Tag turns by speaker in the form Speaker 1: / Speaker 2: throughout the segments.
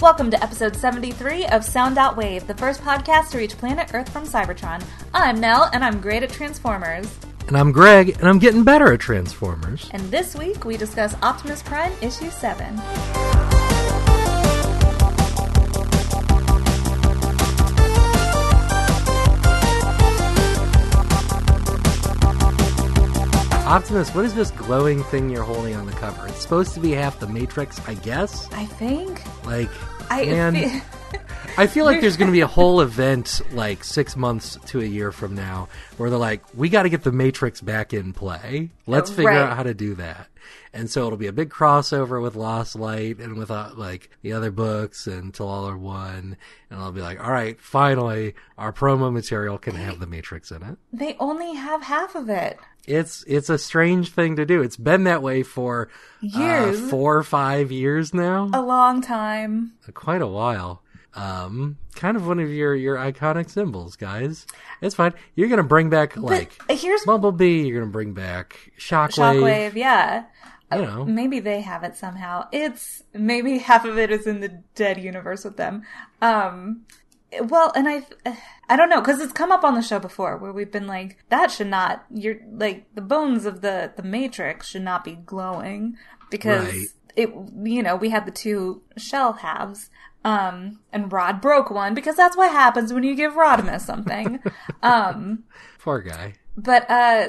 Speaker 1: Welcome to episode 73 of Sound Out Wave, the first podcast to reach planet Earth from Cybertron. I'm Nell, and I'm great at Transformers.
Speaker 2: And I'm Greg, and I'm getting better at Transformers.
Speaker 1: And this week we discuss Optimus Prime issue 7.
Speaker 2: Optimus, what is this glowing thing you're holding on the cover? It's supposed to be half the Matrix, I guess.
Speaker 1: I think.
Speaker 2: Like,
Speaker 1: I
Speaker 2: man, I feel like there's going to be a whole event like six months to a year from now where they're like, we got to get the Matrix back in play. Let's figure
Speaker 1: Right.
Speaker 2: out how to do that. And so it'll be a big crossover with Lost Light and with uh, like the other books and Till All Are One. And I'll be like, all right, finally, our promo material can have the Matrix in it.
Speaker 1: they only have half of it.
Speaker 2: It's it's a strange thing to do. It's been that way for uh,
Speaker 1: Years.
Speaker 2: four or five years now,
Speaker 1: A long time.
Speaker 2: quite a while. Um, kind of one of your your iconic symbols, guys. It's fine. You're gonna bring back like
Speaker 1: But here's
Speaker 2: Bumblebee. You're gonna bring back Shockwave.
Speaker 1: Shockwave, yeah.
Speaker 2: You know,
Speaker 1: Maybe they have it somehow. It's maybe half of it is in the dead universe with them. Um, well, and I, I don't know because it's come up on the show before where we've been like, that should not. You're like the bones of the the Matrix should not be glowing because
Speaker 2: Right.
Speaker 1: it. You know, we had the two shell halves. Um, and Rod broke one because that's what happens when you give Rodimus something. um,
Speaker 2: poor guy.
Speaker 1: but uh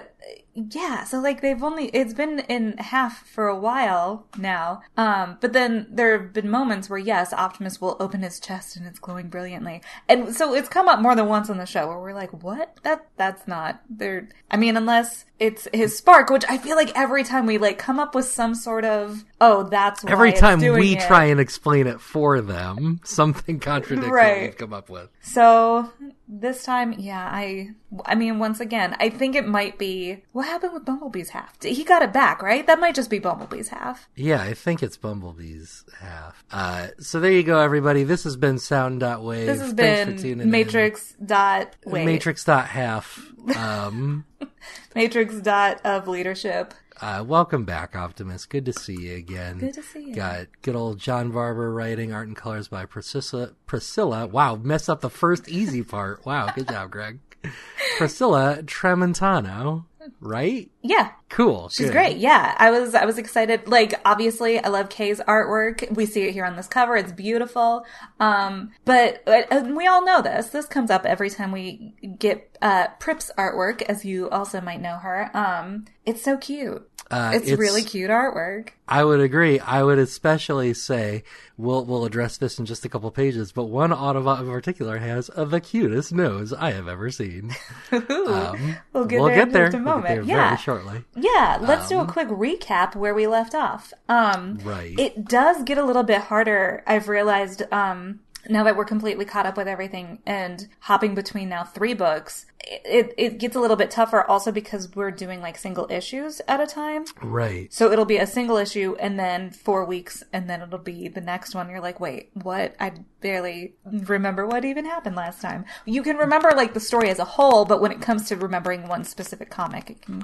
Speaker 1: yeah so like they've only it's been in half for a while now um but then there have been moments where yes optimus will open his chest and it's glowing brilliantly and so it's come up more than once on the show where we're like what that that's not there i mean unless it's his spark which i feel like every time we like come up with some sort of oh that's why
Speaker 2: Every time we
Speaker 1: it.
Speaker 2: try and explain it for them, something contradicts what we've come up with.
Speaker 1: So this time, yeah, I, I mean, once again, I think it might be what happened with Bumblebee's half. He got it back, right? That might just be Bumblebee's half.
Speaker 2: Yeah, I think it's Bumblebee's half. Uh, so there you go, everybody. This has been Sound.wave.
Speaker 1: This has
Speaker 2: Thanks
Speaker 1: been
Speaker 2: in.
Speaker 1: Matrix dot wait
Speaker 2: Matrix dot half. Um,
Speaker 1: Matrix dot of leadership.
Speaker 2: Uh, welcome back, Optimus. Good to see you again.
Speaker 1: Good to see you.
Speaker 2: Got good old John Barber writing art and colors by Priscilla. Priscilla. Wow, messed up the first easy part. Wow, good job, Greg. Priscilla Tramontano. Right?
Speaker 1: Yeah,
Speaker 2: Cool.
Speaker 1: she's
Speaker 2: good.
Speaker 1: great. Yeah, I was I was excited. Like obviously, I love Kei's artwork. We see it here on this cover. It's beautiful. Um, but and we all know this. This comes up every time we get uh Prip's artwork, as you also might know her. Um, it's so cute.
Speaker 2: Uh,
Speaker 1: it's, really cute artwork.
Speaker 2: I would agree. I would especially say we'll we'll address this in just a couple pages, but one Autobot in particular has uh, the cutest nose I have ever seen. Um,
Speaker 1: We'll get
Speaker 2: we'll
Speaker 1: there
Speaker 2: get
Speaker 1: in
Speaker 2: there.
Speaker 1: just a
Speaker 2: We'll
Speaker 1: moment.
Speaker 2: there
Speaker 1: Yeah.
Speaker 2: Shortly.
Speaker 1: Yeah, let's do a quick recap where we left off. Um,
Speaker 2: Right.
Speaker 1: It does get a little bit harder. I've realized um, now that we're completely caught up with everything and hopping between now three books. It, it gets a little bit tougher also because we're doing like single issues at a time.
Speaker 2: Right.
Speaker 1: So it'll be a single issue and then four weeks and then it'll be the next one. You're like, wait, what? I barely remember what even happened last time. You can remember like the story as a whole, but when it comes to remembering one specific comic, it can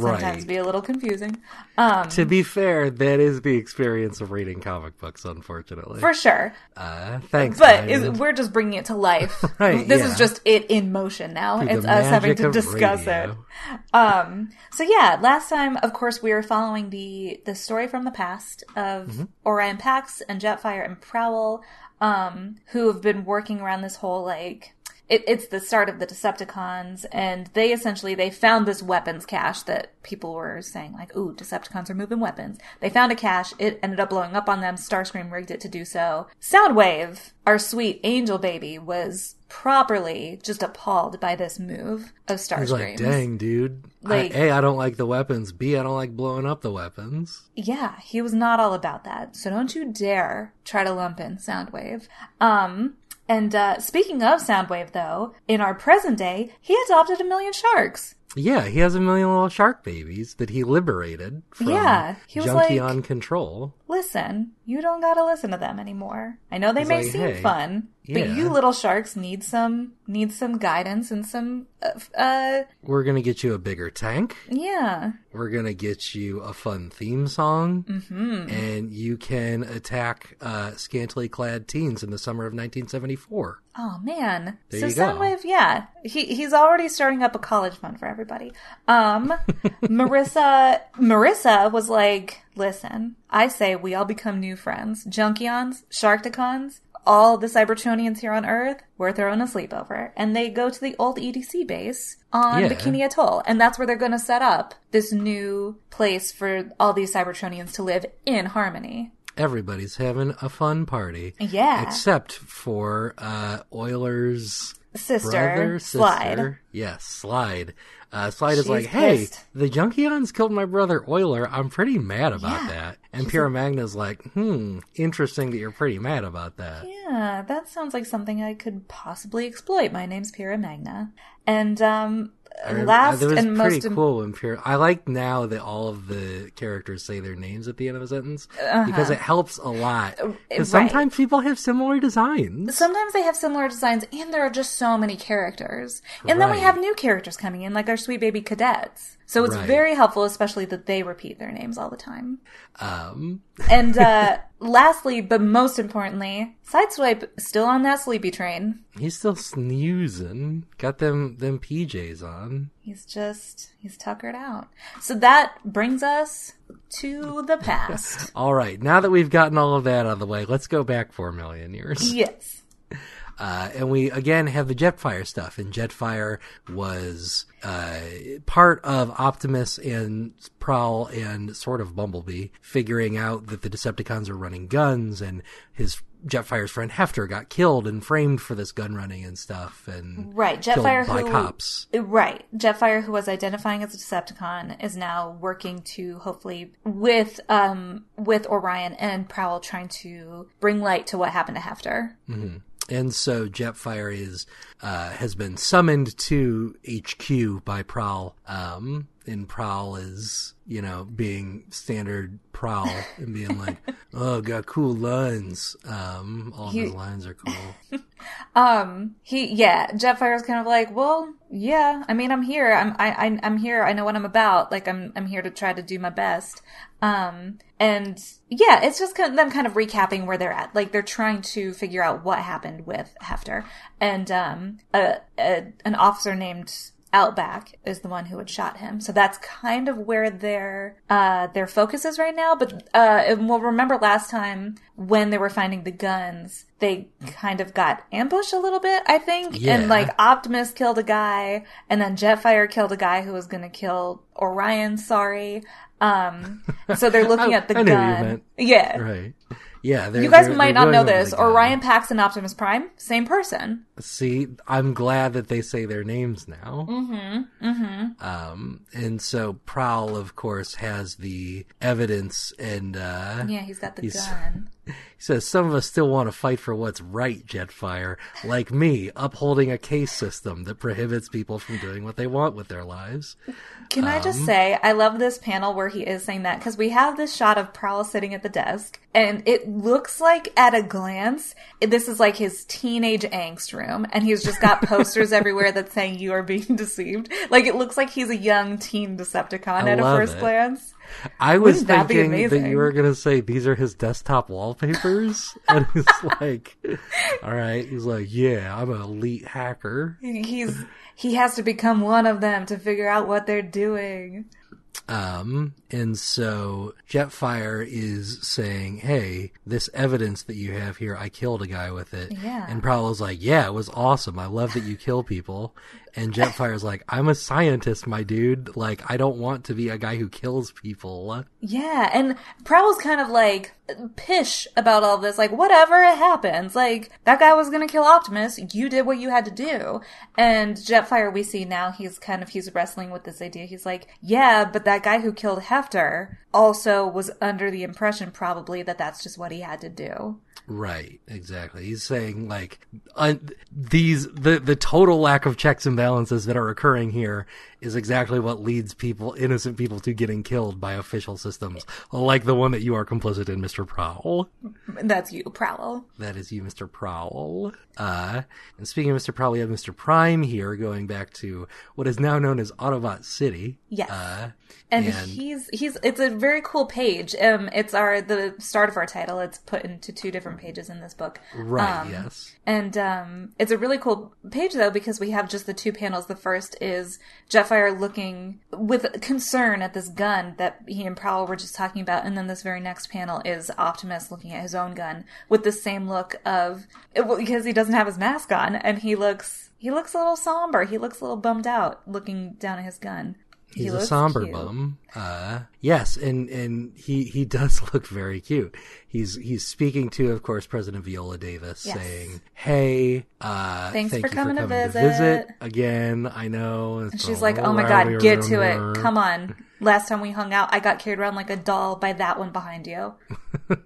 Speaker 1: sometimes be a little confusing. Um,
Speaker 2: To be fair, that is the experience of reading comic books, unfortunately.
Speaker 1: for sure.
Speaker 2: uh, thanks.
Speaker 1: But is, we're just bringing it to life.
Speaker 2: Right,
Speaker 1: This
Speaker 2: yeah.
Speaker 1: is just it in motion now. It's us having to discuss
Speaker 2: radio.
Speaker 1: it. Um, so yeah, last time, of course, we were following the the story from the past of
Speaker 2: Mm-hmm.
Speaker 1: Orion Pax and Jetfire and Prowl, um, who have been working around this whole like. It, it's the start of the Decepticons, and they essentially they found this weapons cache that people were saying like, "Ooh, Decepticons are moving weapons." They found a cache. It ended up blowing up on them. Starscream rigged it to do so. Soundwave, our sweet angel baby, was properly just appalled by this move of Starscream.
Speaker 2: He's like, dang, dude.
Speaker 1: Like-
Speaker 2: I, a, I don't like the weapons. B, I don't like blowing up the weapons.
Speaker 1: Yeah, he was not all about that. So don't you dare try to lump in Soundwave. Um, and uh, speaking of Soundwave, though, in our present day, he adopted a million sharks.
Speaker 2: Yeah, he has a million little shark babies that he liberated from
Speaker 1: Yeah, he was
Speaker 2: Junkie
Speaker 1: like-
Speaker 2: on Control.
Speaker 1: Listen, you don't gotta listen to them anymore. I know they may
Speaker 2: like,
Speaker 1: seem
Speaker 2: "Hey,
Speaker 1: fun,
Speaker 2: yeah."
Speaker 1: but you little sharks need some need some guidance and some uh, uh
Speaker 2: We're gonna get you a bigger tank.
Speaker 1: yeah.
Speaker 2: We're gonna get you a fun theme song,
Speaker 1: Mhm.
Speaker 2: and you can attack uh, scantily clad teens in the summer of 1974.
Speaker 1: Oh man.
Speaker 2: There
Speaker 1: so. Soundwave, yeah. He he's already starting up a college fund for everybody. Um Marissa Marissa was like, "Listen, I say we all become new friends. Junkions, Sharkticons, all the Cybertronians here on Earth, we're throwing a sleepover." And they go to the old EDC base on
Speaker 2: Yeah.
Speaker 1: Bikini Atoll, and that's where they're going to set up this new place for all these Cybertronians to live in harmony.
Speaker 2: Everybody's having a fun party.
Speaker 1: Yeah.
Speaker 2: Except for uh, Euler's
Speaker 1: Sister,
Speaker 2: brother, sister.
Speaker 1: Slide.
Speaker 2: Yes, Slide. Uh, Slide is like, hey,
Speaker 1: pissed.
Speaker 2: the Junkions killed my brother Euler. I'm pretty mad about
Speaker 1: Yeah.
Speaker 2: that. And Pyra Magna's like, hmm, interesting that you're pretty mad about that.
Speaker 1: Yeah, that sounds like something I could possibly exploit. My name's Pyra Magna. And um
Speaker 2: I
Speaker 1: last and
Speaker 2: pretty
Speaker 1: most im-
Speaker 2: cool when Pyra. I like now that all of the characters say their names at the end of a sentence
Speaker 1: Uh-huh.
Speaker 2: because it helps a lot.
Speaker 1: Uh,
Speaker 2: Because
Speaker 1: right.
Speaker 2: sometimes people have similar designs.
Speaker 1: sometimes they have similar designs and there are just so many characters. And then we have new characters coming in like our sweet baby cadets. So it's
Speaker 2: Right.
Speaker 1: very helpful especially that they repeat their names all the time.
Speaker 2: Um,
Speaker 1: And uh lastly, but most importantly, Sideswipe still on that sleepy train.
Speaker 2: he's still snoozing. Got them them PJs on.
Speaker 1: He's just he's tuckered out. So that brings us to the past.
Speaker 2: All right, now that we've gotten all of that out of the way, let's go back four million years.
Speaker 1: yes.
Speaker 2: Uh, and we again have the Jetfire stuff, and Jetfire was uh, part of Optimus and Prowl and sort of Bumblebee figuring out that the Decepticons are running guns, and his Jetfire's friend Hefter got killed and framed for this gun running and stuff, and
Speaker 1: Right, Jetfire
Speaker 2: by
Speaker 1: who
Speaker 2: cops.
Speaker 1: Right. Jetfire, who was identifying as a Decepticon, is now working to hopefully with um with Orion and Prowl trying to bring light to what happened to Hefter.
Speaker 2: And so Jetfire is uh, has been summoned to HQ by Prowl. Um, and Prowl is, you know, being standard Prowl and being like, "Oh, got cool lines." Um, all of his lines are cool.
Speaker 1: Um, he yeah, Jetfire's kind of like, well, yeah. I mean, I'm here. I'm I, I I'm here. I know what I'm about. Like, I'm I'm here to try to do my best. Um, and yeah, it's just kind of them kind of recapping where they're at. Like, they're trying to figure out what happened with Hefter, and um, a, a an officer named Outback is the one who had shot him. So that's kind of where their uh their focus is right now. But uh and we'll remember last time when they were finding the guns, they kind of got ambushed a little bit, I think.
Speaker 2: Yeah.
Speaker 1: And like Optimus killed a guy, and then Jetfire killed a guy who was gonna kill Orion, sorry. Um so they're looking
Speaker 2: I-
Speaker 1: at the
Speaker 2: I
Speaker 1: gun. Yeah.
Speaker 2: right? Yeah,
Speaker 1: You guys might not know this. Orion Pax and Optimus Prime, same person.
Speaker 2: See, I'm glad that they say their names now. Mm-hmm. Mm-hmm. Um, and so Prowl, of course, has the evidence, and uh,
Speaker 1: Yeah, he's got the
Speaker 2: He's-
Speaker 1: gun.
Speaker 2: He says some of us still want to fight for what's right, Jetfire, like me, upholding a case system that prohibits people from doing what they want with their lives.
Speaker 1: Can I
Speaker 2: Um,
Speaker 1: just say, I love this panel where he is saying that because we have this shot of Prowl sitting at the desk, and it looks like at a glance, this is like his teenage angst room, and he's just got posters everywhere that saying you are being deceived. Like it looks like he's a young teen Decepticon
Speaker 2: I
Speaker 1: at a first
Speaker 2: it.
Speaker 1: glance.
Speaker 2: I was
Speaker 1: Wouldn't
Speaker 2: thinking that
Speaker 1: amazing?
Speaker 2: you were going to say these are his desktop wallpapers. and he's like, all right. He's like, yeah, I'm an elite hacker.
Speaker 1: He's he has to become one of them to figure out what they're doing.
Speaker 2: Um, and so Jetfire is saying, Hey, this evidence that you have here, I killed a guy with it.
Speaker 1: Yeah.
Speaker 2: And Prowl's like, Yeah, it was awesome. I love that you kill people. And Jetfire's like, I'm a scientist, my dude. Like, I don't want to be a guy who kills people.
Speaker 1: Yeah, and Prowl's kind of like pish about all this, like whatever it happens. Like that guy was gonna kill Optimus, you did what you had to do. And Jetfire, we see now he's kind of he's wrestling with this idea. He's like, yeah, but that guy who killed Hefter, also was under the impression probably that that's just what he had to do.
Speaker 2: Right, exactly. He's saying like uh, these the the total lack of checks and balances that are occurring here is exactly what leads people innocent people to getting killed by official systems like the one that you are complicit in, Mr. Prowl.
Speaker 1: That's you, Prowl.
Speaker 2: That is you, Mr. Prowl. Uh, and speaking of Mr. Prowl, we have Mr. Prime here going back to what is now known as Autobot City.
Speaker 1: Yes.
Speaker 2: Uh,
Speaker 1: and,
Speaker 2: and-
Speaker 1: he's he's it's a very cool page. Um it's our the start of our title. It's put into two different pages in this book.
Speaker 2: right,
Speaker 1: Um,
Speaker 2: yes.
Speaker 1: And um, it's a really cool page though because we have just the two panels. The first is Jetfire looking with concern at this gun that he and Prowl were just talking about, and then this very next panel is Optimus looking at his own gun with the same look of because he doesn't have his mask on and he looks he looks a little somber. He looks a little bummed out looking down at his gun. He
Speaker 2: He's a somber
Speaker 1: cute.
Speaker 2: bum. Uh, yes, and and he he does look very cute. He's he's speaking to, of course, President Viola Davis,
Speaker 1: Yes.
Speaker 2: saying, "Hey, uh,
Speaker 1: Thanks
Speaker 2: thank
Speaker 1: for
Speaker 2: you
Speaker 1: coming to
Speaker 2: for coming
Speaker 1: visit."
Speaker 2: again. I know."
Speaker 1: And she's like, "Oh my god, get to it! Come on! Last time we hung out, I got carried around like a doll by that one behind you.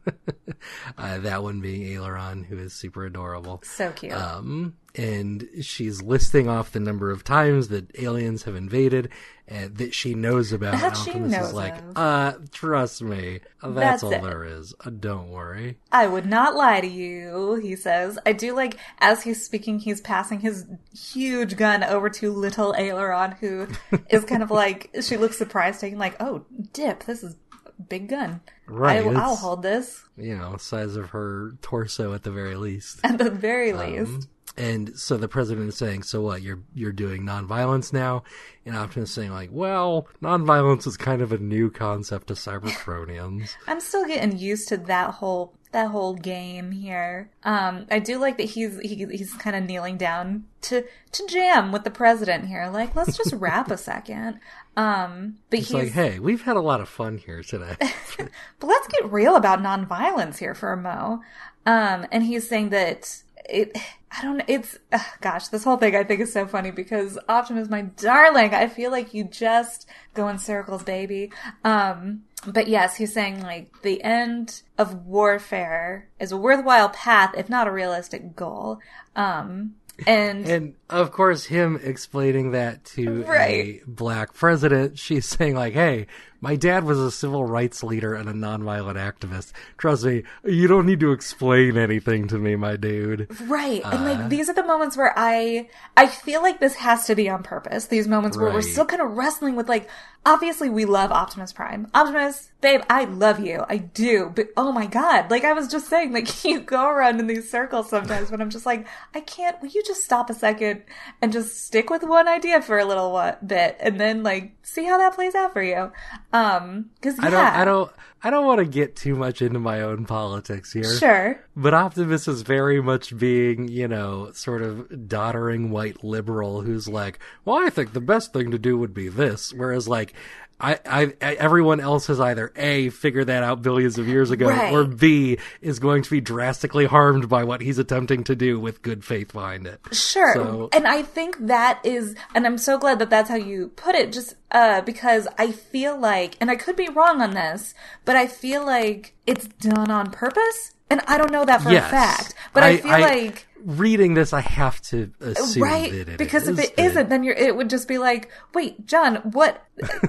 Speaker 2: Uh, that one being Aileron, who is super adorable.
Speaker 1: So cute.
Speaker 2: Um, and she's listing off the number of times that aliens have invaded and that she knows about.
Speaker 1: That she knows
Speaker 2: is like,
Speaker 1: of.
Speaker 2: uh, trust me, that's,
Speaker 1: That's
Speaker 2: all
Speaker 1: it.
Speaker 2: there is. Uh, don't worry.
Speaker 1: I would not lie to you, he says. I do like, as he's speaking, he's passing his huge gun over to little Aileron, who is kind of like, she looks surprised, taking like, oh, dip, this is a big gun.
Speaker 2: Right,
Speaker 1: I, I'll hold this,
Speaker 2: You know, size of her torso at the very least.
Speaker 1: at the very
Speaker 2: Um,
Speaker 1: least.
Speaker 2: And so the president is saying, "So what? You're you're doing nonviolence now?" And Optimus is saying, "Like, well, nonviolence is kind of a new concept to Cybertronians."
Speaker 1: I'm still getting used to that whole that whole game here. Um, I do like that he's he, he's kind of kneeling down to to jam with the president here. Like, let's just rap a second. Um, but
Speaker 2: It's
Speaker 1: he's
Speaker 2: like, "Hey, we've had a lot of fun here today."
Speaker 1: but let's get real about nonviolence here for a mo. Um, and he's saying that it, I don't know, it's, ugh, gosh, this whole thing I think is so funny because Optimus, my darling, I feel like you just go in circles, baby. Um, but yes, he's saying like the end of warfare is a worthwhile path, if not a realistic goal. Um, and
Speaker 2: and of course, him explaining that to
Speaker 1: Right.
Speaker 2: a black president, she's saying like, "Hey, my dad was a civil rights leader and a nonviolent activist. Trust me, you don't need to explain anything to me, my dude."
Speaker 1: Right. and
Speaker 2: Uh.
Speaker 1: like these are the moments where I I feel like this has to be on purpose. These moments where we're still kind of wrestling with like obviously we love Optimus Prime. Optimus, babe, I love you. I do. But oh my god, like I was just saying like you go around in these circles sometimes when I'm just like I can't will you just stop a second and just stick with one idea for a little bit and then like see how that plays out for you. Um cuz yeah.
Speaker 2: I don't, I don't, I don't want to get too much into my own politics here.
Speaker 1: Sure.
Speaker 2: But Optimus is very much being, you know, sort of doddering white liberal who's like, well, I think the best thing to do would be this. Whereas, like, I, I, I everyone else has either A, figured that out billions of years ago,
Speaker 1: Right.
Speaker 2: or B, is going to be drastically harmed by what he's attempting to do with good faith behind it.
Speaker 1: Sure.
Speaker 2: So-
Speaker 1: and I think that is, and I'm so glad that that's how you put it, just uh, because I feel like, and I could be wrong on this, but I feel like it's done on purpose. And I don't know that for
Speaker 2: yes.
Speaker 1: a fact, but I, feel like,
Speaker 2: Reading this, I have to assume
Speaker 1: right?
Speaker 2: that it
Speaker 1: because if it isn't, then you're, it would just be like, wait, John, what?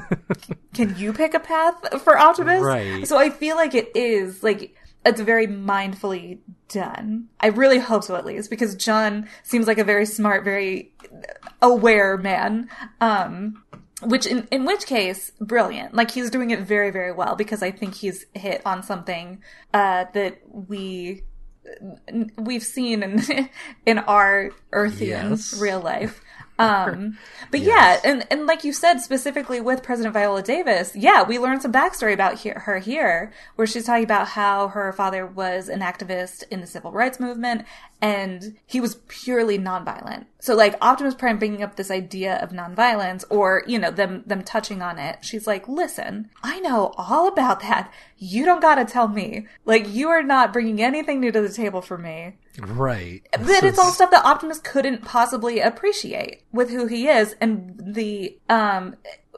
Speaker 1: can you pick a path for Optimus?
Speaker 2: Right.
Speaker 1: So I feel like it is, like, it's very mindfully done. I really hope so, at least, because John seems like a very smart, very aware man. Um, which in, in which case, brilliant. Like he's doing it very, very well because I think he's hit on something, uh, that we, we've seen in, in our Earthian
Speaker 2: Yes.
Speaker 1: real life. Um, but
Speaker 2: Yes.
Speaker 1: yeah, and, and like you said, specifically with President Viola Davis, yeah, we learned some backstory about he- her here, where she's talking about how her father was an activist in the civil rights movement, and he was purely nonviolent. So like Optimus Prime bringing up this idea of nonviolence, or you know them them touching on it, she's like, "Listen, I know all about that. You don't got to tell me. Like you are not bringing anything new to the table for me."
Speaker 2: right.
Speaker 1: But it's all stuff that Optimus couldn't possibly appreciate. with who he is and the um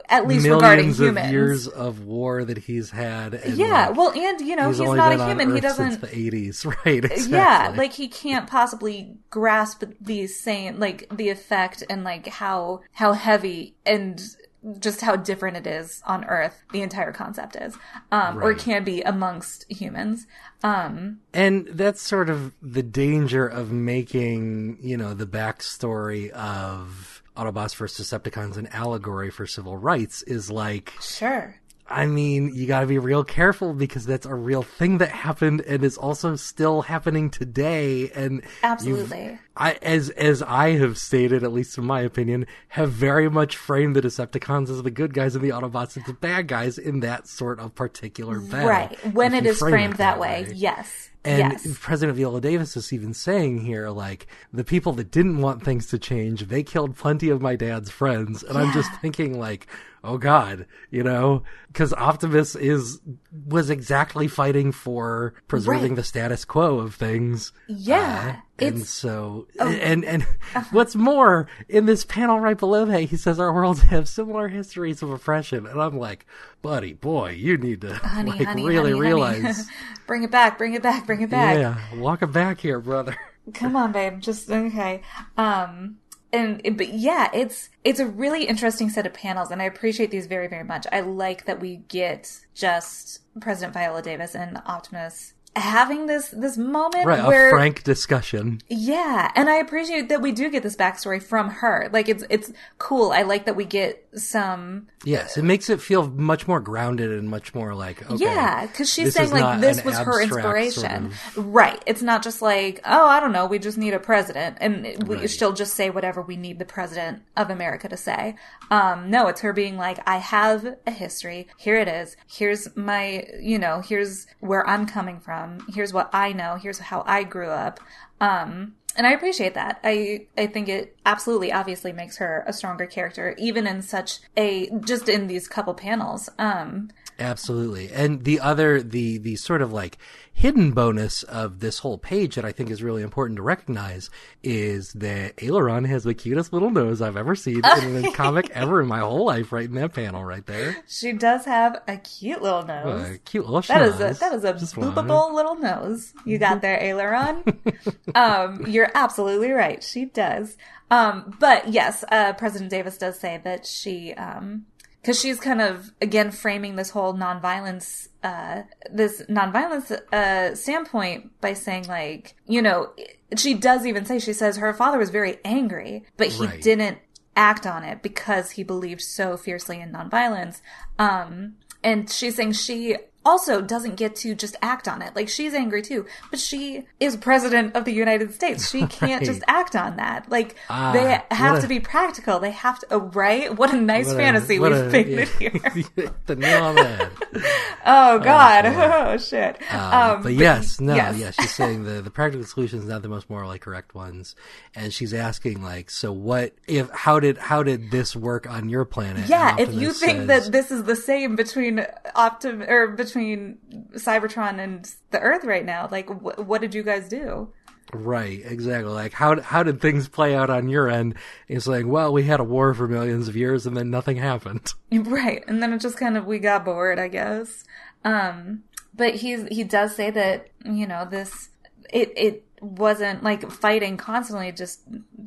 Speaker 1: at least regarding humans.
Speaker 2: of years of war that he's had. And
Speaker 1: yeah,
Speaker 2: like,
Speaker 1: well, and you know,
Speaker 2: he's,
Speaker 1: he's, not a human. He doesn't.
Speaker 2: the eighties, right? Exactly.
Speaker 1: Yeah, like he can't possibly grasp the same, like the effect and like how how heavy and just how different it is on Earth. The entire concept is, um, or
Speaker 2: Right.
Speaker 1: can be amongst humans. Um,
Speaker 2: And that's sort of the danger of making, you know, the backstory of Autobots versus Decepticons an allegory for civil rights is like,
Speaker 1: sure.
Speaker 2: I mean, you gotta be real careful because that's a real thing that happened and is also still happening today. And
Speaker 1: Absolutely.
Speaker 2: I, as as I have stated, at least in my opinion, have very much framed the Decepticons as the good guys and the Autobots as the bad guys in that sort of particular battle.
Speaker 1: Right. When
Speaker 2: if
Speaker 1: it is
Speaker 2: frame
Speaker 1: framed that way, yes.
Speaker 2: And
Speaker 1: yes.
Speaker 2: President Viola Davis is even saying here, like, the people that didn't want things to change, they killed plenty of my dad's friends. And I'm just thinking, like, oh God, you know, because Optimus is, was exactly fighting for preserving
Speaker 1: Right.
Speaker 2: the status quo of things.
Speaker 1: Yeah.
Speaker 2: Uh, and
Speaker 1: It's-
Speaker 2: so, and, and what's more, in this panel right below that, he says our worlds have similar histories of oppression. And I'm like, buddy, boy, you need to,
Speaker 1: honey,
Speaker 2: like,
Speaker 1: honey,
Speaker 2: really
Speaker 1: honey,
Speaker 2: realize.
Speaker 1: bring it back, bring it back, bring it back.
Speaker 2: Yeah, walk it back here, brother.
Speaker 1: Come on, babe. Just okay. Um and but yeah, it's it's a really interesting set of panels and I appreciate these very very much. I like that we get just President Viola Davis and Optimus having this this moment
Speaker 2: Right,
Speaker 1: where
Speaker 2: a frank discussion.
Speaker 1: yeah, and I appreciate that we do get this backstory from her. Like it's it's cool. I like that we get some
Speaker 2: Yes, it makes it feel much more grounded and much more like okay.
Speaker 1: Yeah, because she's saying like this was her inspiration,
Speaker 2: sort
Speaker 1: right? It's not just like oh, I don't know, we just need a president, and we,
Speaker 2: Right.
Speaker 1: she'll just say whatever we need the president of America to say. Um, no, it's her being like, I have a history. Here it is. Here's my, you know, here's where I'm coming from. Here's what I know. Here's how I grew up. Um, and I appreciate that. I I think it absolutely obviously makes her a stronger character, even in such a just in these couple panels. Um,
Speaker 2: Absolutely. And the other the the sort of like hidden bonus of this whole page that I think is really important to recognize is that Aileron has the cutest little nose I've ever seen in a comic ever in my whole life right in that panel right there.
Speaker 1: She does have a cute little nose.
Speaker 2: A cute little
Speaker 1: that is a that is a
Speaker 2: Just
Speaker 1: boopable little nose you got there, Aileron. um, you're absolutely right. She does. Um, but yes, uh, President Davis does say that she, um, because she's kind of again framing this whole nonviolence, uh, this nonviolence uh, standpoint by saying like, you know, she does even say she says her father was very angry, but he
Speaker 2: Right.
Speaker 1: didn't act on it because he believed so fiercely in nonviolence. Um, and she's saying she also doesn't get to just act on it. Like she's angry too, but she is president of the United States. She can't
Speaker 2: Right.
Speaker 1: just act on that. Like
Speaker 2: Ah,
Speaker 1: they have
Speaker 2: a-
Speaker 1: to be practical. They have to. Oh, right? What a nice
Speaker 2: What
Speaker 1: fantasy
Speaker 2: what
Speaker 1: we've
Speaker 2: a-
Speaker 1: painted here.
Speaker 2: the nail on the.
Speaker 1: Oh God!
Speaker 2: boy.
Speaker 1: Oh, shit!
Speaker 2: Um, but, yes, no,
Speaker 1: yes.
Speaker 2: yes. she's saying the the practical solutions not the most morally correct ones, and she's asking like, so what if how did how did this work on your planet?
Speaker 1: Yeah, if you think
Speaker 2: says-
Speaker 1: that this is the same between Optim or between Cybertron and the Earth right now, like wh- what did you guys do?
Speaker 2: Right, exactly. Like how how did things play out on your end? It's like, well, we had a war for millions of years and then nothing happened.
Speaker 1: Right. And then it just kind of we got bored, I guess. Um but he's he does say that, you know, this it it wasn't like fighting constantly just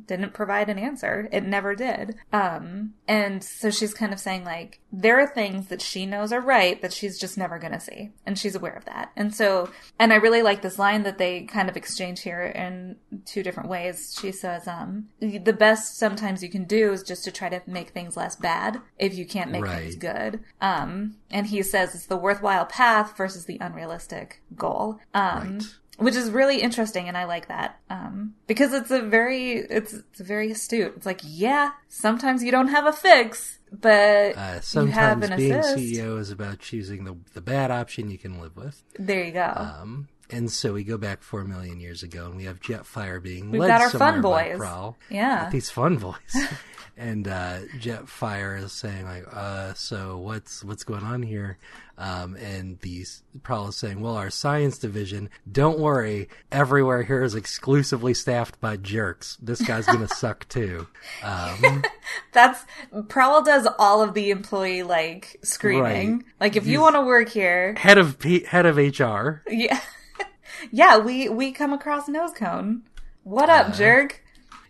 Speaker 1: didn't provide an answer. It never did. Um and so she's kind of saying like there are things that she knows are right that she's just never going to see and she's aware of that. And so and I really like this line that they kind of exchange here in two different ways. She says um the best sometimes you can do is just to try to make things less bad if you can't make things good. Um and he says it's the worthwhile path versus the unrealistic goal. Um
Speaker 2: Right.
Speaker 1: Which is really interesting and i like that um, because it's a very it's, it's very astute it's like yeah sometimes you don't have a fix but
Speaker 2: Uh,
Speaker 1: you have
Speaker 2: sometimes being
Speaker 1: assist
Speaker 2: CEO is about choosing the the bad option you can live with.
Speaker 1: there you go
Speaker 2: Um, and so we go back four million years ago, and we have Jetfire being
Speaker 1: We've
Speaker 2: led
Speaker 1: got our
Speaker 2: somewhere
Speaker 1: fun
Speaker 2: by
Speaker 1: boys.
Speaker 2: Prowl.
Speaker 1: Yeah.
Speaker 2: These fun boys. and uh, Jetfire is saying like, uh, "So what's what's going on here?" Um, and these Prowl is saying, "Well, our science division, don't worry, everywhere here is exclusively staffed by jerks. This guy's gonna suck too." Um,
Speaker 1: That's Prowl does all of the employee like screening.
Speaker 2: Right.
Speaker 1: Like if you want to work here,
Speaker 2: head of P- head of HR.
Speaker 1: yeah, yeah, we we come across Nosecone. What up,
Speaker 2: Uh,
Speaker 1: jerk?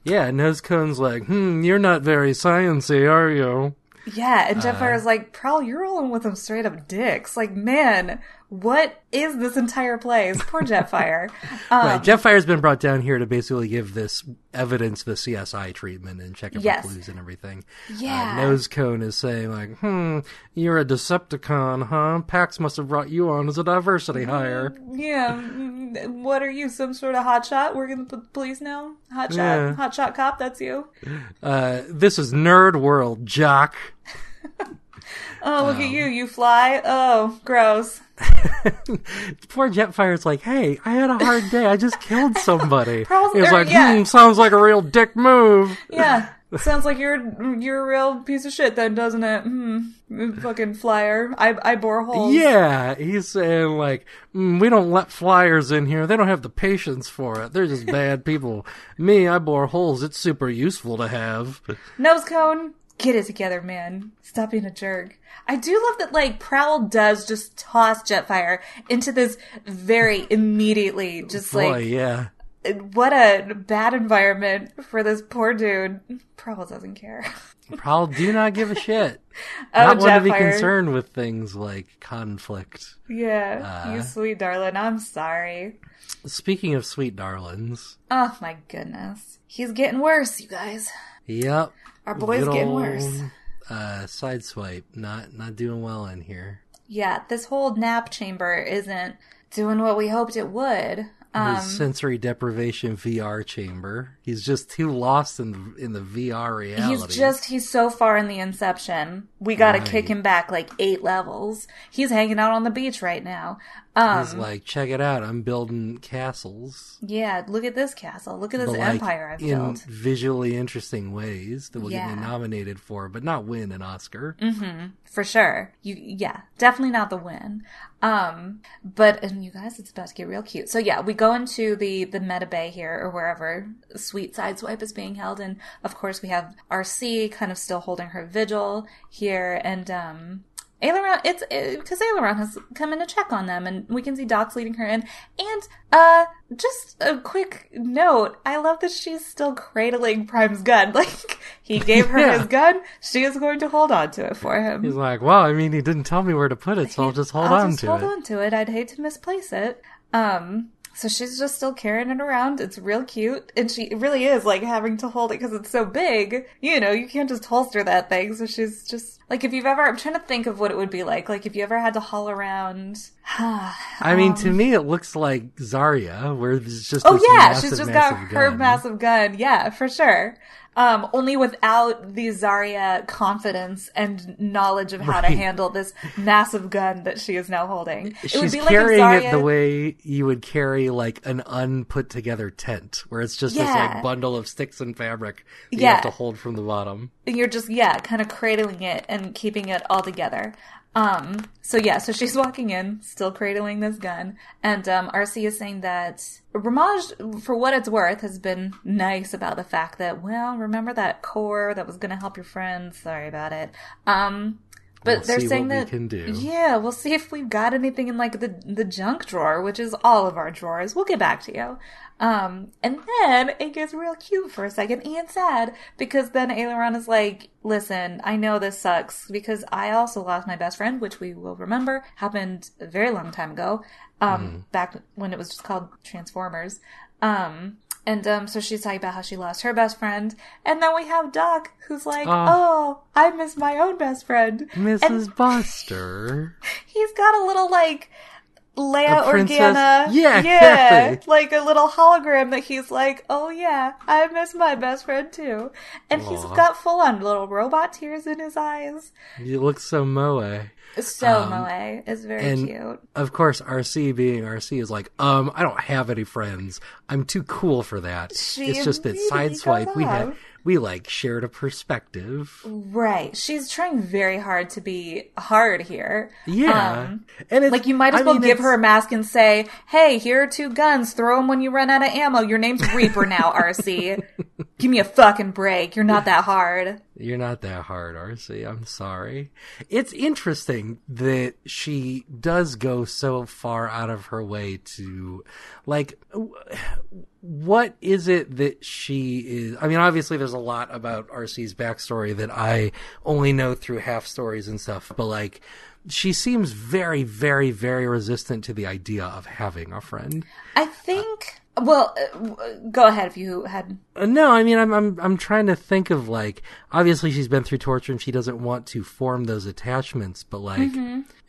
Speaker 2: Yeah, Nosecone's like, "Hmm, you're not very sciency, are you?"
Speaker 1: Yeah, and
Speaker 2: uh,
Speaker 1: Jetfire's like, Prowl, you're rolling with them straight up dicks. Like, man, what is this entire place? Poor Jetfire. Um,
Speaker 2: Right, Jetfire's been brought down here to basically give this evidence the CSI treatment and check
Speaker 1: Yes.
Speaker 2: for clues and everything.
Speaker 1: Yeah.
Speaker 2: Uh, Nose Cone is saying like, "Hmm, you're a Decepticon, huh? Pax must have brought you on as a diversity hire."
Speaker 1: Yeah, mm, what are you? Some sort of hotshot working the police now? Hotshot,
Speaker 2: Yeah.
Speaker 1: hotshot cop. That's you.
Speaker 2: Uh, this is Nerd World, Jock.
Speaker 1: Oh, look
Speaker 2: Um,
Speaker 1: at you! You fly. Oh, gross.
Speaker 2: Poor Jetfire's like, "Hey, I had a hard day. I just killed somebody." He's
Speaker 1: er,
Speaker 2: like,
Speaker 1: yeah.
Speaker 2: "Hmm, sounds like a real dick move."
Speaker 1: Yeah, sounds like you're you're a real piece of shit, then, doesn't it? Hmm. Fucking flyer. I I bore holes.
Speaker 2: Yeah, he's saying like, mm, we don't let flyers in here. They don't have the patience for it. They're just bad people. Me, I bore holes. It's super useful to have.
Speaker 1: Nosecone, get it together, man. Stop being a jerk. I do love that, like, Prowl does just toss Jetfire into this very immediately, just
Speaker 2: Boy,
Speaker 1: like,
Speaker 2: yeah.
Speaker 1: what a bad environment for this poor dude. Prowl doesn't care.
Speaker 2: Prowl do not give a shit.
Speaker 1: Oh,
Speaker 2: not one to be concerned with things like conflict.
Speaker 1: Yeah,
Speaker 2: Uh.
Speaker 1: you sweet darling. I'm sorry.
Speaker 2: Speaking of sweet darlings,
Speaker 1: Oh my goodness. He's getting worse, you guys.
Speaker 2: Yep.
Speaker 1: Our boy's
Speaker 2: good
Speaker 1: getting
Speaker 2: old,
Speaker 1: worse.
Speaker 2: Uh, sideswipe, not not doing well in here.
Speaker 1: Yeah, this whole nap chamber isn't doing what we hoped it would. Um,
Speaker 2: His sensory deprivation VR chamber. He's just too lost in the, in the VR reality.
Speaker 1: He's just, he's so far in the inception. We gotta
Speaker 2: Right.
Speaker 1: kick him back like eight levels. He's hanging out on the beach right now. Um,
Speaker 2: He's like, check it out. I'm building castles.
Speaker 1: yeah, look at this castle. Look at this
Speaker 2: but like
Speaker 1: empire I've
Speaker 2: in
Speaker 1: built.
Speaker 2: visually interesting ways that will get me nominated for, but not win an Oscar.
Speaker 1: For sure. You, yeah, definitely not the win. Um, but, and you guys, it's about to get real cute. So yeah, we go into the, the meta bay here or wherever sweet sideswipe is being held. And of course we have RC kind of still holding her vigil here and, um, Aileron, it's because Aileron has come in to check on them, and we can see Doc's leading her in. And uh, just a quick note: I love that she's still cradling Prime's gun. Like he gave her
Speaker 2: Yeah.
Speaker 1: his gun, she is going to hold on to it for him.
Speaker 2: He's like, well, I mean, he didn't tell me where to put it, so I'll just hold
Speaker 1: I'll
Speaker 2: on
Speaker 1: just
Speaker 2: to
Speaker 1: hold
Speaker 2: it.
Speaker 1: on to it. I'd hate to misplace it. Um, so she's just still carrying it around. It's real cute, and she really is like having to hold it because it's so big. You know, you can't just holster that thing. So she's just like, if you've ever, I'm trying to think of what it would be like. Like if you ever had to haul around.
Speaker 2: I mean, to um, me, it looks like Zarya, where it's just
Speaker 1: Oh yeah,
Speaker 2: massive,
Speaker 1: she's just got
Speaker 2: massive
Speaker 1: her
Speaker 2: gun.
Speaker 1: massive gun. Yeah, for sure. Um, only without the Zarya confidence and knowledge of how to handle this massive gun that she is now holding. It would be like
Speaker 2: carrying
Speaker 1: Zarya...
Speaker 2: it the way you would carry like an unput together tent, where it's just this like bundle of sticks and fabric that you have to hold from the bottom.
Speaker 1: you're just yeah kind of cradling it and keeping it all together um so yeah so she's walking in still cradling this gun and um rc is saying that ramage for what it's worth has been nice about the fact that well remember that core that was to help your friends? Sorry about it. Um but
Speaker 2: We'll
Speaker 1: they're saying
Speaker 2: what we
Speaker 1: that
Speaker 2: can do.
Speaker 1: yeah we'll see if we've got anything in like the the junk drawer which is all of our drawers we'll get back to you um, and then it gets real cute for a second and sad because then Aileron is like, listen, I know this sucks because I also lost my best friend, which we will remember happened a very long time ago, um, back when it was just called Transformers. Um, and um, so she's talking about how she lost her best friend, and then we have Doc, who's like,
Speaker 2: Oh.
Speaker 1: "Oh, I miss my own best friend."
Speaker 2: Mrs. Buster.
Speaker 1: He's got a little like Leia Organa.
Speaker 2: Yeah,
Speaker 1: yeah,
Speaker 2: exactly.
Speaker 1: like a little hologram that he's like, oh yeah, I miss my best friend too, and he's got full on little robot tears in his eyes.
Speaker 2: You look so moe.
Speaker 1: So
Speaker 2: Um,
Speaker 1: moe is very
Speaker 2: and-
Speaker 1: cute.
Speaker 2: Of course, RC being RC is like, um, I don't have any friends. I'm too cool for that.
Speaker 1: She
Speaker 2: it's just that sideswipe we had we like shared a perspective.
Speaker 1: Right. She's trying very hard to be hard here.
Speaker 2: Yeah,
Speaker 1: Um,
Speaker 2: and it's
Speaker 1: Like you might as
Speaker 2: I
Speaker 1: well
Speaker 2: mean,
Speaker 1: give
Speaker 2: it's-
Speaker 1: her a mask and say, "Hey, here are two guns. Throw them when you run out of ammo. Your name's Reaper now, RC. Give me a fucking break. You're not that hard."
Speaker 2: You're not that hard, RC. I'm sorry. It's interesting that she does go so far out of her way to, like, what is it that she is? I mean, obviously, there's a lot about RC's backstory that I only know through half stories and stuff, but like, she seems very, very, very resistant to the idea of having a friend.
Speaker 1: I think. Well, uh, go ahead if you had.
Speaker 2: Uh, No, I mean, I'm, I'm, I'm trying to think of like, obviously she's been through torture and she doesn't want to form those attachments, but like,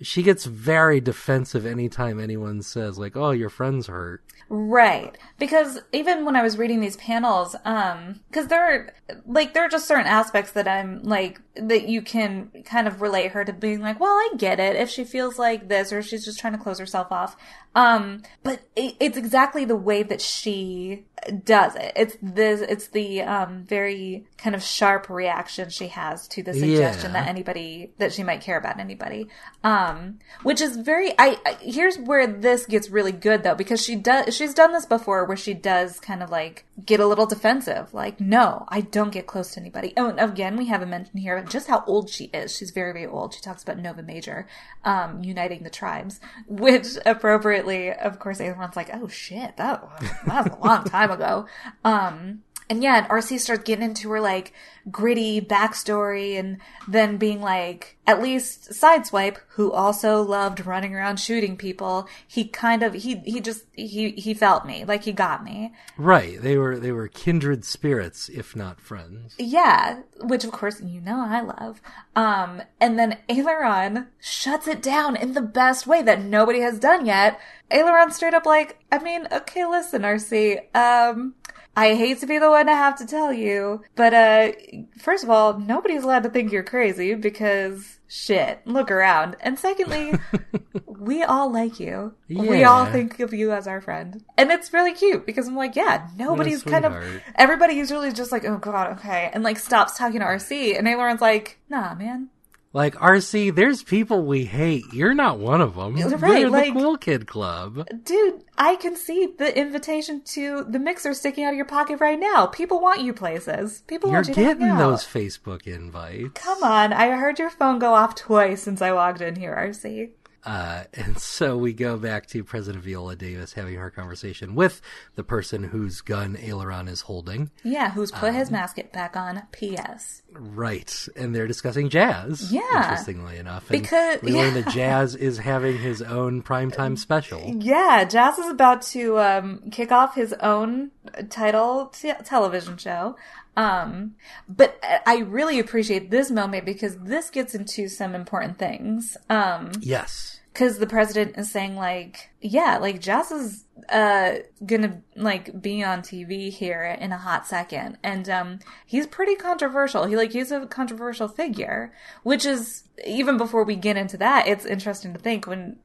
Speaker 2: she gets very defensive anytime anyone says like, oh, your friend's hurt.
Speaker 1: Right. Because even when I was reading these panels, um, cause there are, like, there are just certain aspects that I'm, like, that you can kind of relate her to being like, well, I get it if she feels like this or she's just trying to close herself off. Um, but it, it's exactly the way that she does it. It's this, it's the, um, very kind of sharp reaction she has to the suggestion
Speaker 2: Yeah.
Speaker 1: that anybody, that she might care about anybody. Um, which is very, I, I, here's where this gets really good though, because she does, she's done this before where she does kind of like get a little defensive. Like, no, I don't get close to anybody. Oh, and again, we haven't mentioned here of just how old she is. She's very, very old. She talks about Nova Major, um, uniting the tribes, which appropriately, of course, everyone's like, oh shit, that that was a long time ago. Um, and yeah, and RC starts getting into her like gritty backstory and then being like, at least Sideswipe, who also loved running around shooting people, he kind of, he, he just, he, he felt me. Like he got me.
Speaker 2: Right. They were, they were kindred spirits, if not friends.
Speaker 1: Yeah, which of course you know I love. Um, and then Aileron shuts it down in the best way that nobody has done yet. Aileron straight up like, I mean, okay, listen, RC, um, I hate to be the one to have to tell you, but uh, first of all, nobody's allowed to think you're crazy because shit, look around. And secondly, we all like you. We all think of you as our friend. And it's really cute because I'm like, yeah, nobody's kind of everybody usually is just like, oh god, okay, and like stops talking to RC, and Aileron's like, nah, man.
Speaker 2: Like RC, there's people we hate. You're not one of them.
Speaker 1: Right,
Speaker 2: You're
Speaker 1: like-
Speaker 2: the cool kid club.
Speaker 1: Dude, I can see the invitation to the mixer sticking out of your pocket right now. People want you places. People
Speaker 2: You're
Speaker 1: want you
Speaker 2: getting those Facebook invites.
Speaker 1: Come on, I heard your phone go off twice since I logged in here, RC.
Speaker 2: Uh, and so we go back to President Viola Davis having her conversation with the person whose gun Aileron is holding.
Speaker 1: Yeah, who's put
Speaker 2: Um,
Speaker 1: his masket back on? P.S.
Speaker 2: Right. And they're discussing jazz.
Speaker 1: Yeah.
Speaker 2: Interestingly enough. And
Speaker 1: Because-
Speaker 2: we learn
Speaker 1: yeah.
Speaker 2: that Jazz is having his own primetime special.
Speaker 1: Yeah, Jazz is about to um, kick off his own title t- television show. Um, but I really appreciate this moment because this gets into some important things. Um,
Speaker 2: Yes.
Speaker 1: Cause the president is saying like, yeah, like Jazz is, uh, gonna like be on TV here in a hot second. And, um, he's pretty controversial. He like, he's a controversial figure, which is even before we get into that, it's interesting to think when,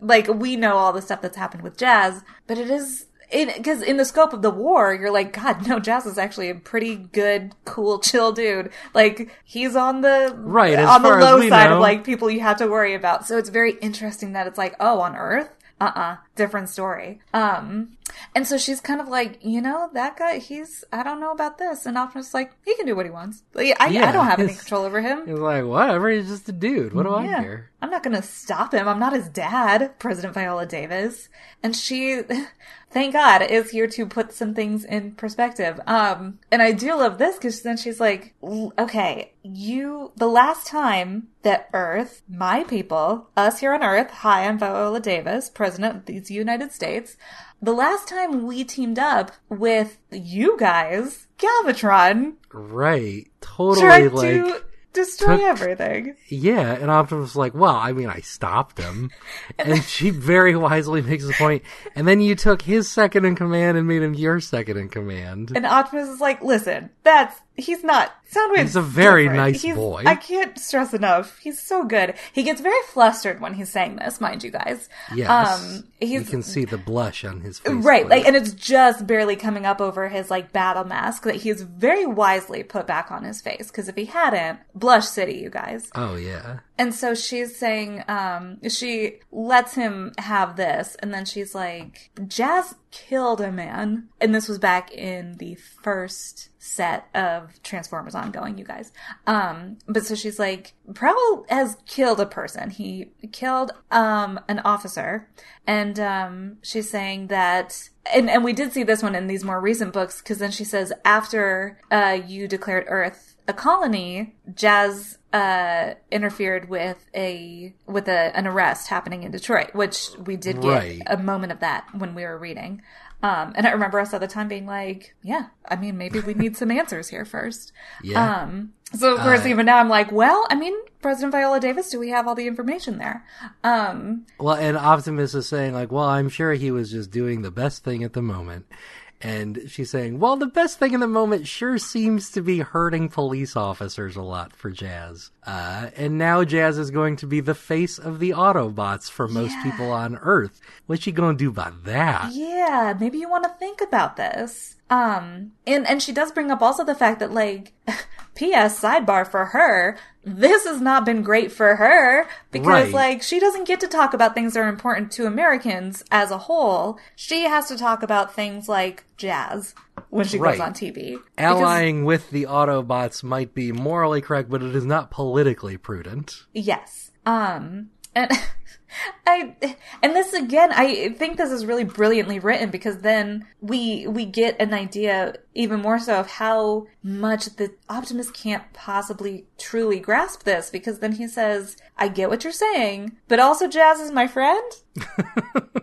Speaker 1: like, we know all the stuff that's happened with Jazz, but it is, because in the scope of the war, you're like, God, no, Jazz is actually a pretty good, cool, chill dude. Like he's on the
Speaker 2: Right,
Speaker 1: on the low side
Speaker 2: know.
Speaker 1: of like people you have to worry about. So it's very interesting that it's like, oh, on Earth, uh, uh different story. Um, and so she's kind of like, you know, that guy, he's, I don't know about this, and Optimus like, he can do what he wants. Like, I, I don't have any control over him.
Speaker 2: He's like, whatever, he's just a dude. What do I care?
Speaker 1: I'm not gonna stop him. I'm not his dad, President Viola Davis. And she, thank God, is here to put some things in perspective. Um, and I do love this because then she's like, okay, you, the last time that Earth, my people, us here on Earth, hi, I'm Viola Davis, President of United States. The last time we teamed up with you guys, Galvatron,
Speaker 2: Right. Totally like
Speaker 1: to destroy
Speaker 2: took-
Speaker 1: everything.
Speaker 2: Yeah, and Optimus was like, well, I mean, I stopped him. and she very wisely makes the point, and then you took his second in command and made him your second in command.
Speaker 1: And Optimus is like, listen, that's he's not. Soundwave's
Speaker 2: He's a very
Speaker 1: different.
Speaker 2: nice
Speaker 1: He's-
Speaker 2: boy.
Speaker 1: I can't stress enough. He's so good. He gets very flustered when he's saying this, mind you guys.
Speaker 2: Yes.
Speaker 1: Um,
Speaker 2: you can see the blush on his face.
Speaker 1: Right, like, and it's just barely coming up over his like battle mask that he's very wisely put back on his face. Because if he hadn't, blush city, you guys.
Speaker 2: oh yeah.
Speaker 1: And so she's saying, um, she lets him have this, and then she's like, Jazz killed a man. And this was back in the first set of Transformers ongoing, you guys. Um, but so she's like, Prowl has killed a person. He killed, um, an officer. And, um, she's saying that, and, and we did see this one in these more recent books, because then she says, after, uh, you declared Earth a colony, Jazz uh, interfered with a with a, an arrest happening in Detroit, which we did get
Speaker 2: Right.
Speaker 1: a moment of that when we were reading. Um, and I remember us at the time being like, "Yeah, I mean, maybe we need some answers here first.
Speaker 2: Yeah.
Speaker 1: Um, so of course,
Speaker 2: Uh,
Speaker 1: even now, I'm like, "Well, I mean, President Viola Davis, do we have all the information there?" Um,
Speaker 2: Well, and Optimus is saying like, "Well, I'm sure he was just doing the best thing at the moment." And she's saying, "Well, the best thing in the moment sure seems to be hurting police officers a lot for Jazz. Uh, and now Jazz is going to be the face of the Autobots for most
Speaker 1: Yeah.
Speaker 2: people on Earth. What's she going to do about that?"
Speaker 1: Yeah, maybe you want to think about this. Um, and and she does bring up also the fact that like, P.S. sidebar for her, this has not been great for her because
Speaker 2: Right.
Speaker 1: like she doesn't get to talk about things that are important to Americans as a whole. She has to talk about things like jazz when she
Speaker 2: Right.
Speaker 1: goes on TV. Because-
Speaker 2: Allying with the Autobots might be morally correct, but it is not politically prudent.
Speaker 1: Yes. Um and I and this again I think this is really brilliantly written because then we we get an idea even more so of how much the Optimus can't possibly truly grasp this because then he says, "I get what you're saying, but also Jazz is my friend."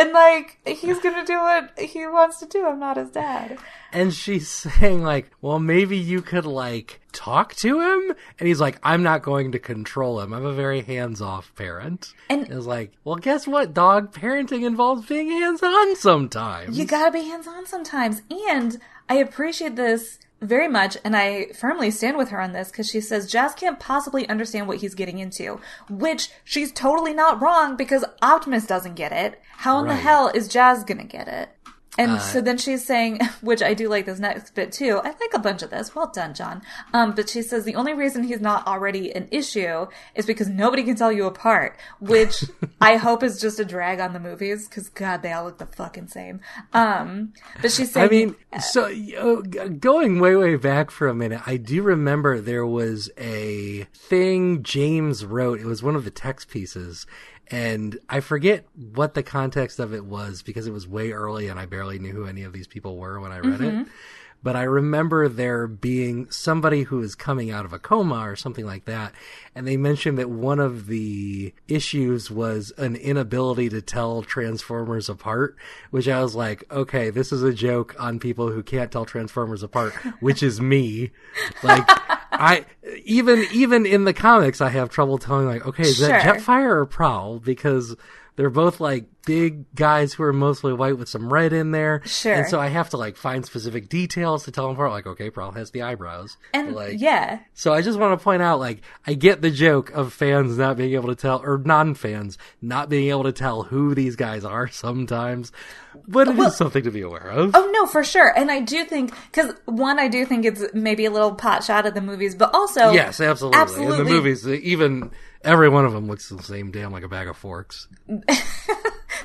Speaker 1: and like he's going to do what he wants to do. I'm not his dad.
Speaker 2: And she's saying like, well, maybe you could like talk to him. And he's like, I'm not going to control him. I'm a very hands-off parent.
Speaker 1: And-
Speaker 2: it's like, well, guess what, dog? Parenting involves being hands-on sometimes.
Speaker 1: You gotta be hands on sometimes. And I appreciate this very much, and I firmly stand with her on this because she says Jazz can't possibly understand what he's getting into, which she's totally not wrong because Optimus doesn't get it. How in the hell is Jazz gonna get it? And
Speaker 2: Uh,
Speaker 1: so then she's saying, which I do like this next bit too. I like a bunch of this. Well done, John. Um, but she says the only reason he's not already an issue is because nobody can tell you apart, which I hope is just a drag on the movies because God, they all look the fucking same. Um, but she's saying,
Speaker 2: I mean, so uh, g- going way, way back for a minute, I do remember there was a thing James wrote. It was one of the text pieces, and I forget what the context of it was because it was way early and I barely knew who any of these people were when I read it. Mm-hmm. But I remember there being somebody who was coming out of a coma or something like that. And they mentioned that one of the issues was an inability to tell Transformers apart, which I was like, okay, this is a joke on people who can't tell Transformers apart, which is me. Like, I, even, even in the comics, I have trouble telling like, okay, is that Jetfire or Prowl? Because they're both like big guys who are mostly white with some red in there.
Speaker 1: Sure.
Speaker 2: And so I have to like find specific details to tell them apart. Like, okay, Prowl has the eyebrows.
Speaker 1: and
Speaker 2: like,
Speaker 1: yeah,
Speaker 2: So I just want to point out, like, I get the joke of fans not being able to tell, or non-fans not being able to tell who these guys are sometimes, but it is
Speaker 1: Well-
Speaker 2: something to be aware of.
Speaker 1: Oh no, for sure. And I do think because one, I do think it's maybe a little pot shot at the movies, but also
Speaker 2: yes, absolutely. In the movies, even every one of them looks the same damn like a bag of forks.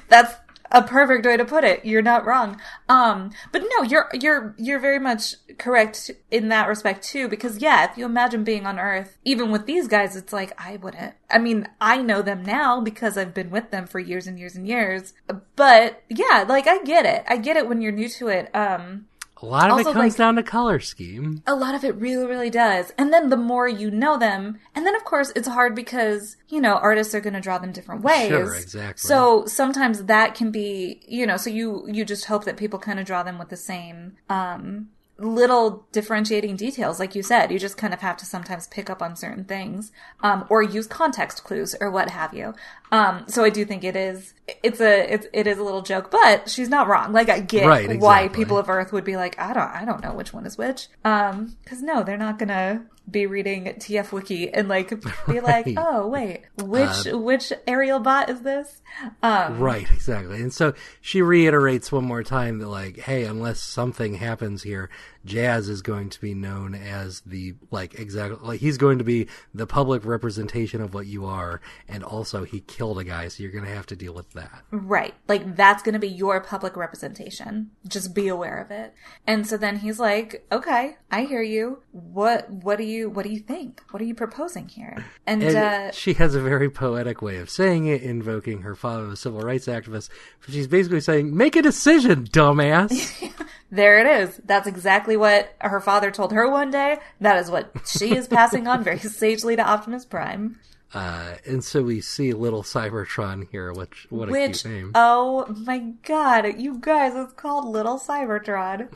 Speaker 1: That's a perfect way to put it. You're not wrong. Um, but no, you're you're you're very much correct in that respect too. Because yeah, if you imagine being on Earth, even with these guys, it's like I wouldn't. I mean, I know them now because I've been with them for years and years and years. But yeah, like I get it. I get it when you're new to it. Um,
Speaker 2: A lot of
Speaker 1: Also,
Speaker 2: it comes
Speaker 1: like-
Speaker 2: down to color scheme.
Speaker 1: a lot of it really, really does. And then the more you know them, and then of course it's hard because, you know, artists are going to draw them different ways.
Speaker 2: Sure, exactly.
Speaker 1: So sometimes that can be, you know, so you, you just hope that people kind of draw them with the same, um, little differentiating details like you said you just kind of have to sometimes pick up on certain things um, or use context clues or what have you Um, so I do think it is it's a it's it is a little joke, but she's not wrong. Like I get
Speaker 2: Right,
Speaker 1: why people of Earth would be like, I don't I don't know which one is which. Um, because no, they're not gonna be reading TF Wiki and like be like, oh wait, which
Speaker 2: Uh,
Speaker 1: which Aerialbot is this? Um,
Speaker 2: Right, exactly. And so she reiterates one more time that, like, hey, unless something happens here, Jazz is going to be known as the, like, exactly, like, he's going to be the public representation of what you are. And also, he killed a guy, so you're going to have to deal with that.
Speaker 1: Right. Like that's going to be your public representation. Just be aware of it. And so then he's like, "Okay, I hear you. What what do you what do you think? What are you proposing here?" And,
Speaker 2: And
Speaker 1: uh
Speaker 2: she has a very poetic way of saying it, invoking her father, the civil rights activist. But she's basically saying, make a decision, dumbass.
Speaker 1: there it is. That's exactly what her father told her one day. That is what she is passing on very sagely to Optimus Prime.
Speaker 2: uh, and so we see little Cybertron here, which, what a
Speaker 1: Which,
Speaker 2: cute name.
Speaker 1: oh my god, you guys, it's called Little Cybertron.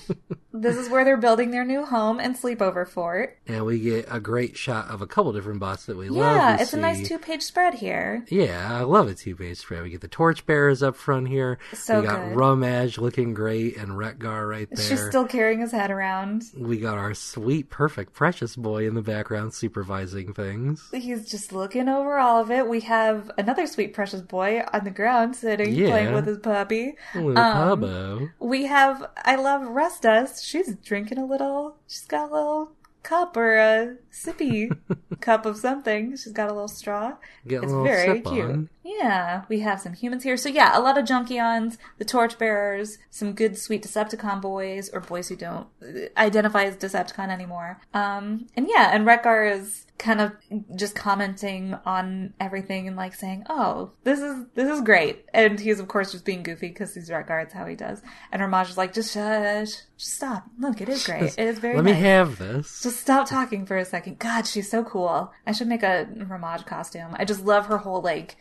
Speaker 1: this is where they're building their new home and sleepover fort.
Speaker 2: and we get a great shot of a couple different bots that we love.
Speaker 1: Yeah, it's a nice two page spread here.
Speaker 2: Yeah, I love a two page spread. We get the torchbearers up front here.
Speaker 1: So
Speaker 2: we got
Speaker 1: good.
Speaker 2: Rumage looking great and Wreck-Gar right there.
Speaker 1: She's still carrying his head around.
Speaker 2: We got our sweet, perfect, precious boy in the background supervising things.
Speaker 1: He's just looking over all of it. We have another sweet precious boy on the ground sitting
Speaker 2: Yeah.
Speaker 1: playing with his puppy.
Speaker 2: Little
Speaker 1: Um. We have I love Restus. She's drinking a little she's got a little cup or a sippy cup of something. She's got a little straw.
Speaker 2: Getting
Speaker 1: it's very cute.
Speaker 2: on.
Speaker 1: Yeah, we have some humans here. So yeah, a lot of Junkions, the Torchbearers, some good sweet Decepticon boys or boys who don't uh, identify as Decepticon anymore. Um, and yeah, and Wreck-Gar is kind of just commenting on everything and like saying, "Oh, this is this is great," and he's of course just being goofy because he's Wreck-Gar. It's how he does. And Ramaj is like, "Just shush, just stop. Look, it is great. It is very
Speaker 2: Let
Speaker 1: nice."
Speaker 2: me have this.
Speaker 1: Just stop talking for a second. God, she's so cool. I should make a Ramaj costume. I just love her whole like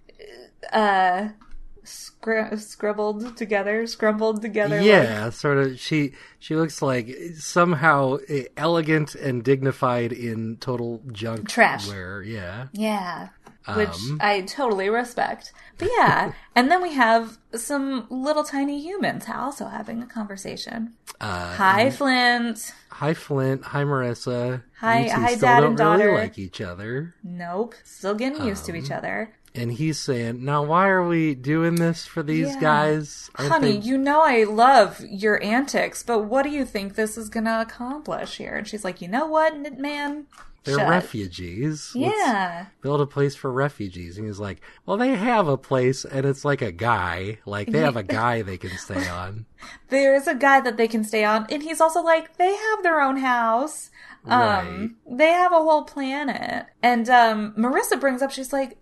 Speaker 1: uh scr- scribbled together, scrumbled together.
Speaker 2: yeah, sort of. She she looks like somehow eh, elegant and dignified in total junk
Speaker 1: Trash.
Speaker 2: Wear, yeah.
Speaker 1: Yeah. Which
Speaker 2: Um.
Speaker 1: I totally respect. But yeah. and then we have some little tiny humans also having a conversation.
Speaker 2: Uh,
Speaker 1: Hi, Flint.
Speaker 2: Hi, Flint. Hi, Marissa.
Speaker 1: Hi- hi, Dad
Speaker 2: don't
Speaker 1: and daughter.
Speaker 2: really like each other.
Speaker 1: Nope. Still getting used
Speaker 2: Um,
Speaker 1: to each other.
Speaker 2: And he's saying, "Now, why are we doing this for these
Speaker 1: Yeah.
Speaker 2: guys? Aren't
Speaker 1: Honey,
Speaker 2: they-
Speaker 1: you know I love your antics, but what do you think this is gonna accomplish here? And she's like, you know what, man?
Speaker 2: they're
Speaker 1: Shut.
Speaker 2: refugees. Let's
Speaker 1: Yeah.
Speaker 2: build a place for refugees." And he's like, "Well, they have a place, and it's like a guy. Like they have a guy they can stay on."
Speaker 1: There is a guy that they can stay on, and he's also like, they have their own house. Um, they have a whole planet. And, um, Marissa brings up, she's like,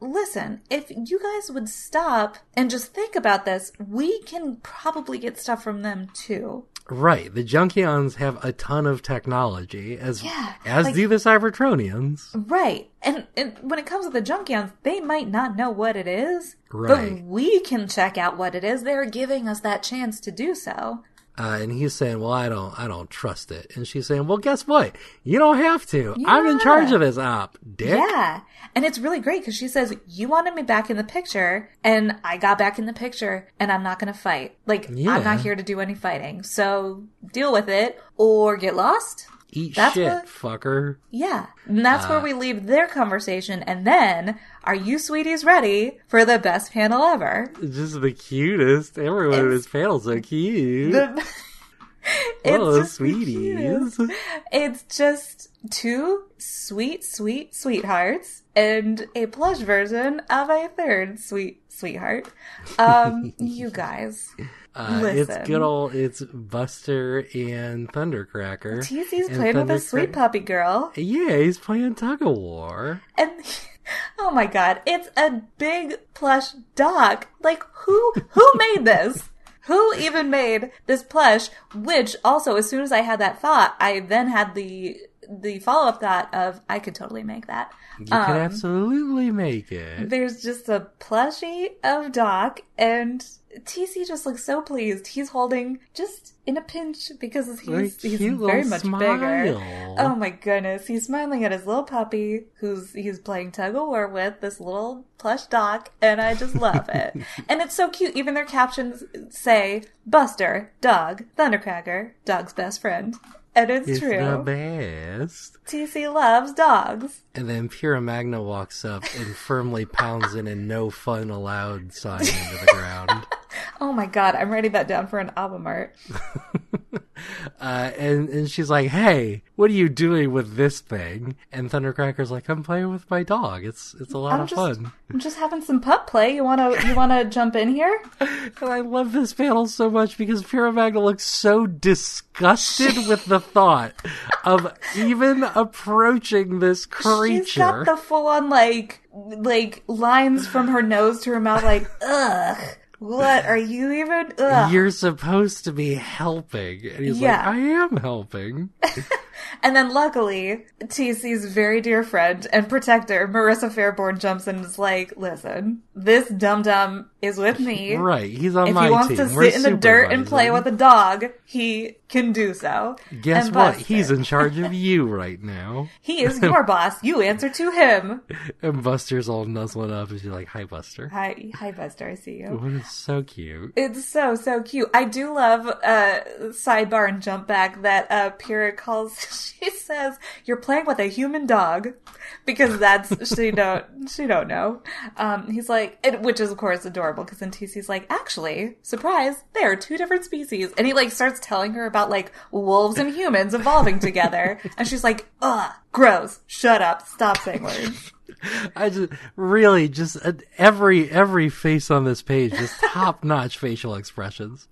Speaker 1: listen, if you guys would stop and just think about this, we can probably get stuff from them too.
Speaker 2: Right. The Junkions have a ton of technology, as
Speaker 1: Yeah,
Speaker 2: as
Speaker 1: like-
Speaker 2: do the Cybertronians.
Speaker 1: Right. And, and when it comes to the Junkions, they might not know what it is,
Speaker 2: Right.
Speaker 1: but we can check out what it is. They're giving us that chance to do so.
Speaker 2: Uh, and he's saying, "Well, I don't, I don't trust it." And she's saying, "Well, guess what? You don't have to. I'm in charge of this op, dick."
Speaker 1: Yeah. And it's really great because she says, You wanted me back in the picture, and I got back in the picture, and I'm not going to fight. Like,
Speaker 2: Yeah.
Speaker 1: I'm not here to do any fighting. So deal with it or get lost.
Speaker 2: Eat
Speaker 1: That's
Speaker 2: shit,
Speaker 1: what-
Speaker 2: fucker.
Speaker 1: Yeah. And that's where we leave their conversation. And then, are you sweeties ready for the best panel ever?
Speaker 2: It's just the cutest. Everyone in this panel's so cute.
Speaker 1: The-
Speaker 2: oh, sweeties.
Speaker 1: It's just two sweet, sweet sweethearts and a plush version of a third sweet sweetheart. Um, you guys.
Speaker 2: Uh,
Speaker 1: Listen.
Speaker 2: it's good old. It's Buster and Thundercracker.
Speaker 1: TC's
Speaker 2: And
Speaker 1: playing with a sweet puppy girl.
Speaker 2: Yeah, he's playing tug of war.
Speaker 1: And oh my god, it's a big plush dog. Like who who made this? Who even made this plush? Which also, as soon as I had that thought, I then had the the follow up thought of I could totally make that.
Speaker 2: You could absolutely make it.
Speaker 1: There's just a plushie of Doc, and TC just looks so pleased. He's holding just in a pinch because he's
Speaker 2: Like,
Speaker 1: he's very much
Speaker 2: smile.
Speaker 1: bigger. Oh my goodness, he's smiling at his little puppy who's he's playing tug of war with this little plush doc, and I just love it. and it's so cute. Even their captions say Buster, dog, Thundercracker, dog's best friend. And it's,
Speaker 2: It's the best.
Speaker 1: TC loves dogs.
Speaker 2: And then Pyra Magna walks up and firmly pounds in a no fun allowed sign into the ground.
Speaker 1: Oh my god, I'm writing that down for an album art.
Speaker 2: Uh, and, and she's like, hey, what are you doing with this thing? And Thundercracker's like, I'm playing with my dog. It's it's a lot
Speaker 1: I'm
Speaker 2: of
Speaker 1: just,
Speaker 2: fun.
Speaker 1: I'm just having some pup play. You wanna you wanna jump in here?
Speaker 2: And I love this panel so much because Pyra Magna looks so disgusted with the thought of even approaching this creature.
Speaker 1: She's got the full on like like lines from her nose to her mouth like ugh. What are you even ugh.
Speaker 2: You're supposed to be helping. And he's
Speaker 1: Yeah.
Speaker 2: like, I am helping.
Speaker 1: And then luckily, TC's very dear friend and protector, Marissa Fairborn, jumps in and is like, listen, this dum dum is with me.
Speaker 2: right. He's on
Speaker 1: If
Speaker 2: my team.
Speaker 1: If he wants
Speaker 2: team.
Speaker 1: to
Speaker 2: We're
Speaker 1: sit in the dirt and play with a dog, he can do so.
Speaker 2: Guess what? He's in charge of you right now.
Speaker 1: He is your boss. You answer to him.
Speaker 2: And Buster's all nuzzling up and she's like, Hi, Buster.
Speaker 1: Hi, hi, Buster. I see you.
Speaker 2: It's so cute.
Speaker 1: It's so so cute. I do love uh sidebar and jump back that uh Pyra calls she says you're playing with a human dog because that's she don't she don't know. Um he's like it, which is of course adorable because then TC's like actually surprise they are two different species and he like starts telling her about like wolves and humans evolving together and she's like ugh gross shut up stop saying words.
Speaker 2: I just really just uh, every every face on this page just top notch facial expressions.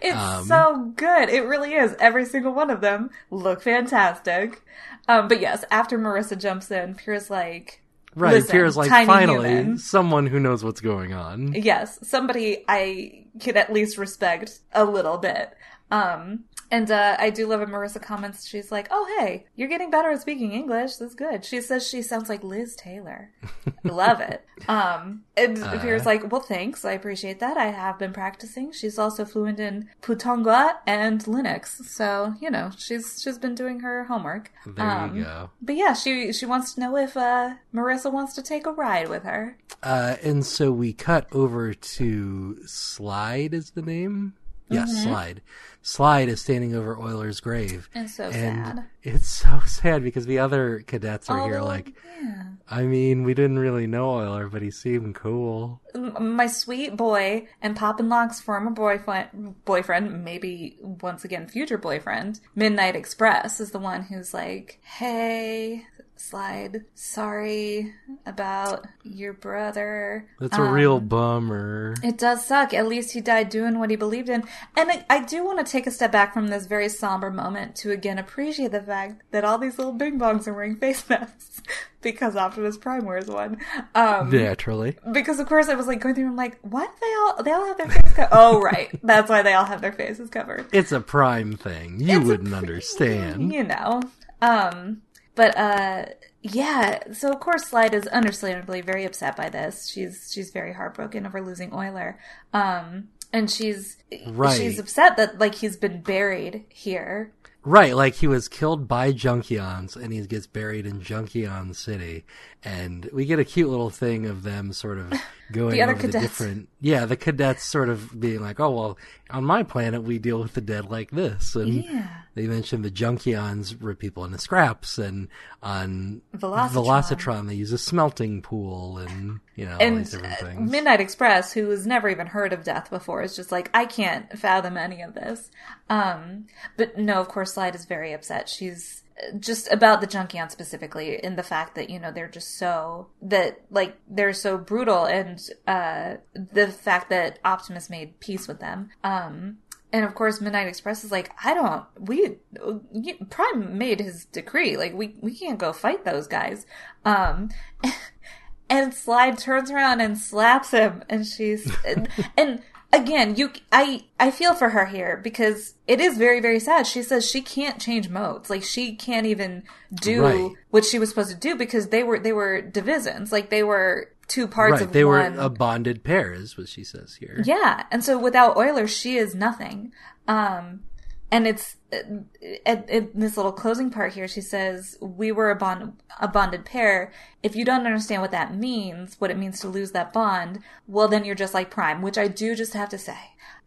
Speaker 1: It's
Speaker 2: Um,
Speaker 1: so good. It really is. Every single one of them look fantastic. Um, but yes, after Marissa jumps in, Pierre's like,
Speaker 2: Right,
Speaker 1: Listen,
Speaker 2: Pierre's like finally
Speaker 1: human.
Speaker 2: someone who knows what's going on.
Speaker 1: yes, somebody I could at least respect a little bit. Um, and uh, I do love when Marissa comments. She's like, "Oh, hey, you're getting better at speaking English. That's good." She says she sounds like Liz Taylor. love it. Um, and
Speaker 2: Uh.
Speaker 1: Pierre's like, "Well, thanks. I appreciate that. I have been practicing." She's also fluent in Putonga and Linux, so you know she's she's been doing her homework.
Speaker 2: There
Speaker 1: Um,
Speaker 2: you go.
Speaker 1: But yeah, she she wants to know if uh, Marissa wants to take a ride with her.
Speaker 2: Uh, and so we cut over to Slide is the name? Yes,
Speaker 1: Mm-hmm.
Speaker 2: Slide. Slide is standing over Euler's grave.
Speaker 1: And so
Speaker 2: and
Speaker 1: sad.
Speaker 2: it's so sad because the other cadets are here like,
Speaker 1: yeah.
Speaker 2: I mean, we didn't really know Euler, but he seemed cool.
Speaker 1: My sweet boy and Poppin Lock's former boyfriend, boyfriend, maybe once again future boyfriend, Midnight Express, is the one who's like, "Hey, Slide, sorry about your brother."
Speaker 2: That's a
Speaker 1: Um,
Speaker 2: real bummer.
Speaker 1: It does suck. At least he died doing what he believed in. And I, I do want to take a step back from this very somber moment to again appreciate the fact that all these little bing bongs are wearing face masks because Optimus Prime wears one. Um,
Speaker 2: Naturally.
Speaker 1: because of course I was like going through and I'm like, what? They all they all have their face covered. oh right, that's why they all have their faces covered.
Speaker 2: It's a prime thing. You
Speaker 1: It's
Speaker 2: wouldn't
Speaker 1: pr-
Speaker 2: understand.
Speaker 1: You know. Um but uh yeah, so of course Slide is understandably very upset by this. She's she's very heartbroken over losing Euler. Um and she's
Speaker 2: Right.
Speaker 1: she's upset that like he's been buried here.
Speaker 2: Right, like he was killed by Junkions and he gets buried in Junkion City. And we get a cute little thing of them sort of going
Speaker 1: The other
Speaker 2: over the
Speaker 1: cadets.
Speaker 2: different yeah, the cadets sort of being like, Oh well, on my planet we deal with the dead like this and
Speaker 1: Yeah.
Speaker 2: they mentioned the Junkions rip people into scraps and on
Speaker 1: Velocitron.
Speaker 2: Velocitron they use a smelting pool and you know, all
Speaker 1: And
Speaker 2: these different
Speaker 1: uh,
Speaker 2: things.
Speaker 1: Midnight Express, who has never even heard of death before, is just like, I can't fathom any of this. Um, but no, of course, Slide is very upset. She's just about the Junkion specifically, in the fact that, you know, they're just so, that, like, they're so brutal, and, uh, the fact that Optimus made peace with them. Um, and of course, Midnight Express is like, I don't, we, Prime made his decree. Like, we, we can't go fight those guys. Um, and Slide turns around and slaps him, and she's and, and again, you I I feel for her here because it is very very sad. She says she can't change modes, like she can't even do
Speaker 2: Right.
Speaker 1: what she was supposed to do because they were they were divisions, like they were two parts
Speaker 2: right.
Speaker 1: of
Speaker 2: They
Speaker 1: one.
Speaker 2: were a bonded pair, is what she says here.
Speaker 1: Yeah, and so without Euler, she is nothing. Um, and it's at, at this little closing part here. She says, "We were a bond, a bonded pair. If you don't understand what that means, what it means to lose that bond, well, then you're just like Prime." Which I do just have to say,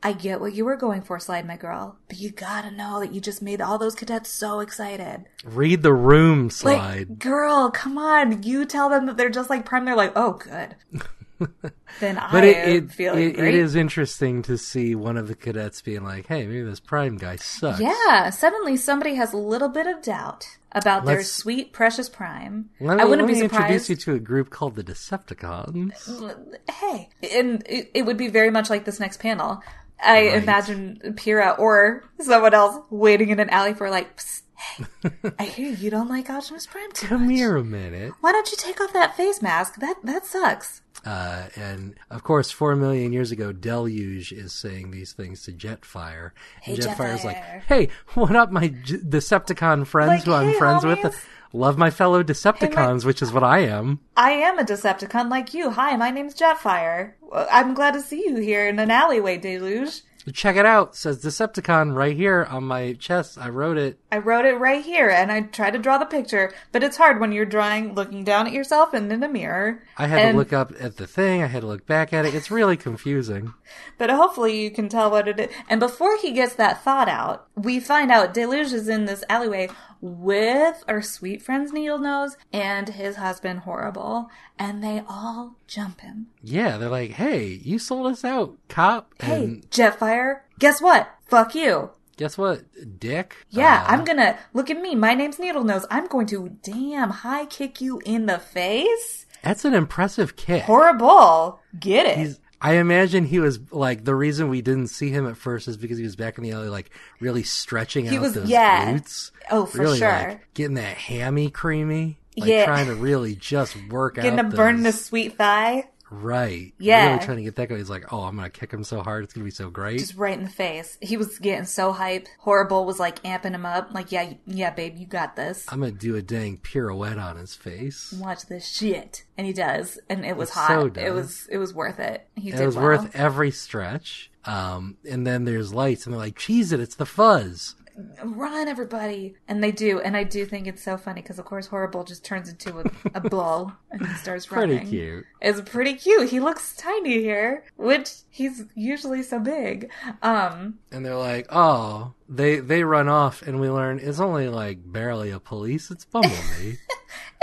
Speaker 1: I get what you were going for, Slide My Girl, but you gotta know that you just made all those cadets so excited.
Speaker 2: Read the room slide.
Speaker 1: Like, girl, come on. You tell them that they're just like Prime. They're like, oh, good. then I
Speaker 2: but it,
Speaker 1: am
Speaker 2: it,
Speaker 1: feeling
Speaker 2: it,
Speaker 1: great.
Speaker 2: it is interesting to see one of the cadets being like, "Hey, maybe this Prime guy sucks."
Speaker 1: Yeah, suddenly somebody has a little bit of doubt about their
Speaker 2: Let's-
Speaker 1: sweet, precious Prime.
Speaker 2: Me,
Speaker 1: I wouldn't
Speaker 2: let
Speaker 1: be
Speaker 2: me introduce you to a group called the Decepticons.
Speaker 1: Hey, and it, it would be very much like this next panel. I
Speaker 2: Right.
Speaker 1: imagine Pyra or someone else waiting in an alley for like, Psst, I hear you don't like Optimus Prime too
Speaker 2: Come
Speaker 1: much.
Speaker 2: here a minute.
Speaker 1: Why don't you take off that face mask? That that sucks.
Speaker 2: Uh, and of course, four million years ago, Deluge is saying these things to Jetfire. And
Speaker 1: Hey,
Speaker 2: Jetfire's like, "Hey, what up, my J- Decepticon friends
Speaker 1: Like,
Speaker 2: who I'm
Speaker 1: hey,
Speaker 2: friends
Speaker 1: homies.
Speaker 2: with? Love my fellow Decepticons, which is what I am."
Speaker 1: I am a Decepticon like you. Hi, my name's Jetfire. Well, I'm glad to see you here in an alleyway, Deluge.
Speaker 2: Check it out. Says Decepticon right here on my chest. I wrote it.
Speaker 1: I wrote it right here and I tried to draw the picture, but it's hard when you're drawing looking down at yourself and in a mirror.
Speaker 2: I had
Speaker 1: And-
Speaker 2: to look up at the thing. I had to look back at it. It's really confusing.
Speaker 1: But hopefully you can tell what it is. And before he gets that thought out, we find out Deluge is in this alleyway with our sweet friend's Needlenose and his husband Horri-Bull, and they all jump him.
Speaker 2: Yeah, they're like, "Hey, you sold us out, cop."
Speaker 1: Hey,
Speaker 2: And
Speaker 1: Jetfire, guess what? Fuck you.
Speaker 2: guess what, Dick?
Speaker 1: Yeah,
Speaker 2: Uh,
Speaker 1: I'm gonna look at me. My name's Needlenose. I'm going to damn high kick you in the face.
Speaker 2: That's an impressive kick.
Speaker 1: Horri-Bull. Get it.
Speaker 2: He's, I imagine he was like the reason we didn't see him at first is because he was back in the alley, like really stretching
Speaker 1: He
Speaker 2: out
Speaker 1: was-
Speaker 2: those
Speaker 1: yeah.
Speaker 2: glutes.
Speaker 1: Oh, for
Speaker 2: really,
Speaker 1: sure.
Speaker 2: like, getting that hammy creamy, like
Speaker 1: Yeah.
Speaker 2: trying to really just work out.
Speaker 1: Getting to
Speaker 2: burn
Speaker 1: the sweet thigh.
Speaker 2: Right.
Speaker 1: Yeah.
Speaker 2: really trying to get that guy. He's like, oh, I'm gonna kick him so hard, it's gonna be so great.
Speaker 1: just right in the face. He was getting so hype. Horri-Bull was like amping him up. Like, yeah, yeah, babe, you got this.
Speaker 2: I'm gonna do a dang pirouette on his face.
Speaker 1: Watch this shit, and he does, and it was
Speaker 2: It
Speaker 1: hot.
Speaker 2: so
Speaker 1: it was it was worth it. He
Speaker 2: It was
Speaker 1: well.
Speaker 2: worth every stretch. Um, and then there's lights, and they're like, cheese it, it's the fuzz.
Speaker 1: Run, everybody! And they do, and I do think it's so funny because, of course, Horri-Bull just turns into a, a bull and he starts running Pretty
Speaker 2: cute.
Speaker 1: It's pretty cute. He looks tiny here, which he's usually so big. Um,
Speaker 2: and they're like, "Oh, they they run off," and we learn it's only like barely a police. It's Bumblebee.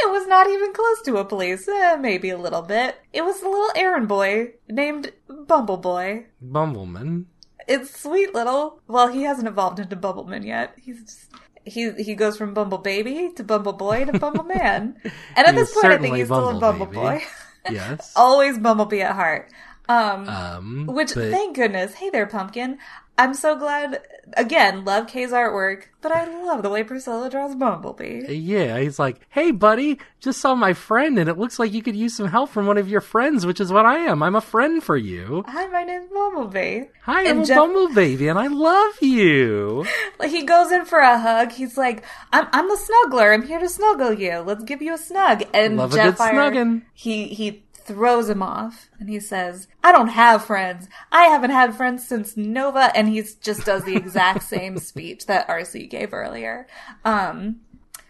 Speaker 1: It was not even close to a police, eh, maybe a little bit. It was a little errand boy named Bumbleboy.
Speaker 2: Bumbleman.
Speaker 1: It's sweet little. Well, he hasn't evolved into Bumbleman yet. He's just, he he goes from Bumble Baby to Bumble Boy to Bumble Man, and at this point, I think he's still a Bumble
Speaker 2: Bumblebaby.
Speaker 1: Boy.
Speaker 2: Yes.
Speaker 1: Always Bumblebee at heart. Um,
Speaker 2: Um,
Speaker 1: which
Speaker 2: but
Speaker 1: thank goodness. Hey there, Pumpkin. I'm so glad. Again, love Kei's artwork, but I love the way Priscilla draws Bumblebee.
Speaker 2: yeah, he's like, "Hey, buddy, just saw my friend, and it looks like you could use some help from one of your friends, which is what I am. I'm a friend for you.
Speaker 1: Hi, my name's Bumblebee.
Speaker 2: Hi, I'm
Speaker 1: And
Speaker 2: a
Speaker 1: Jeff-
Speaker 2: Bumblebaby, and I love you."
Speaker 1: Like he goes in for a hug. He's like, "I'm I'm the snuggler. I'm here to snuggle you. Let's give you a snug." And
Speaker 2: Love a good
Speaker 1: Jetfire,
Speaker 2: snuggin'.
Speaker 1: he he throws him off, and he says, "I don't have friends. I haven't had friends since Nova." And he just does the exact same speech that RC gave earlier. Um,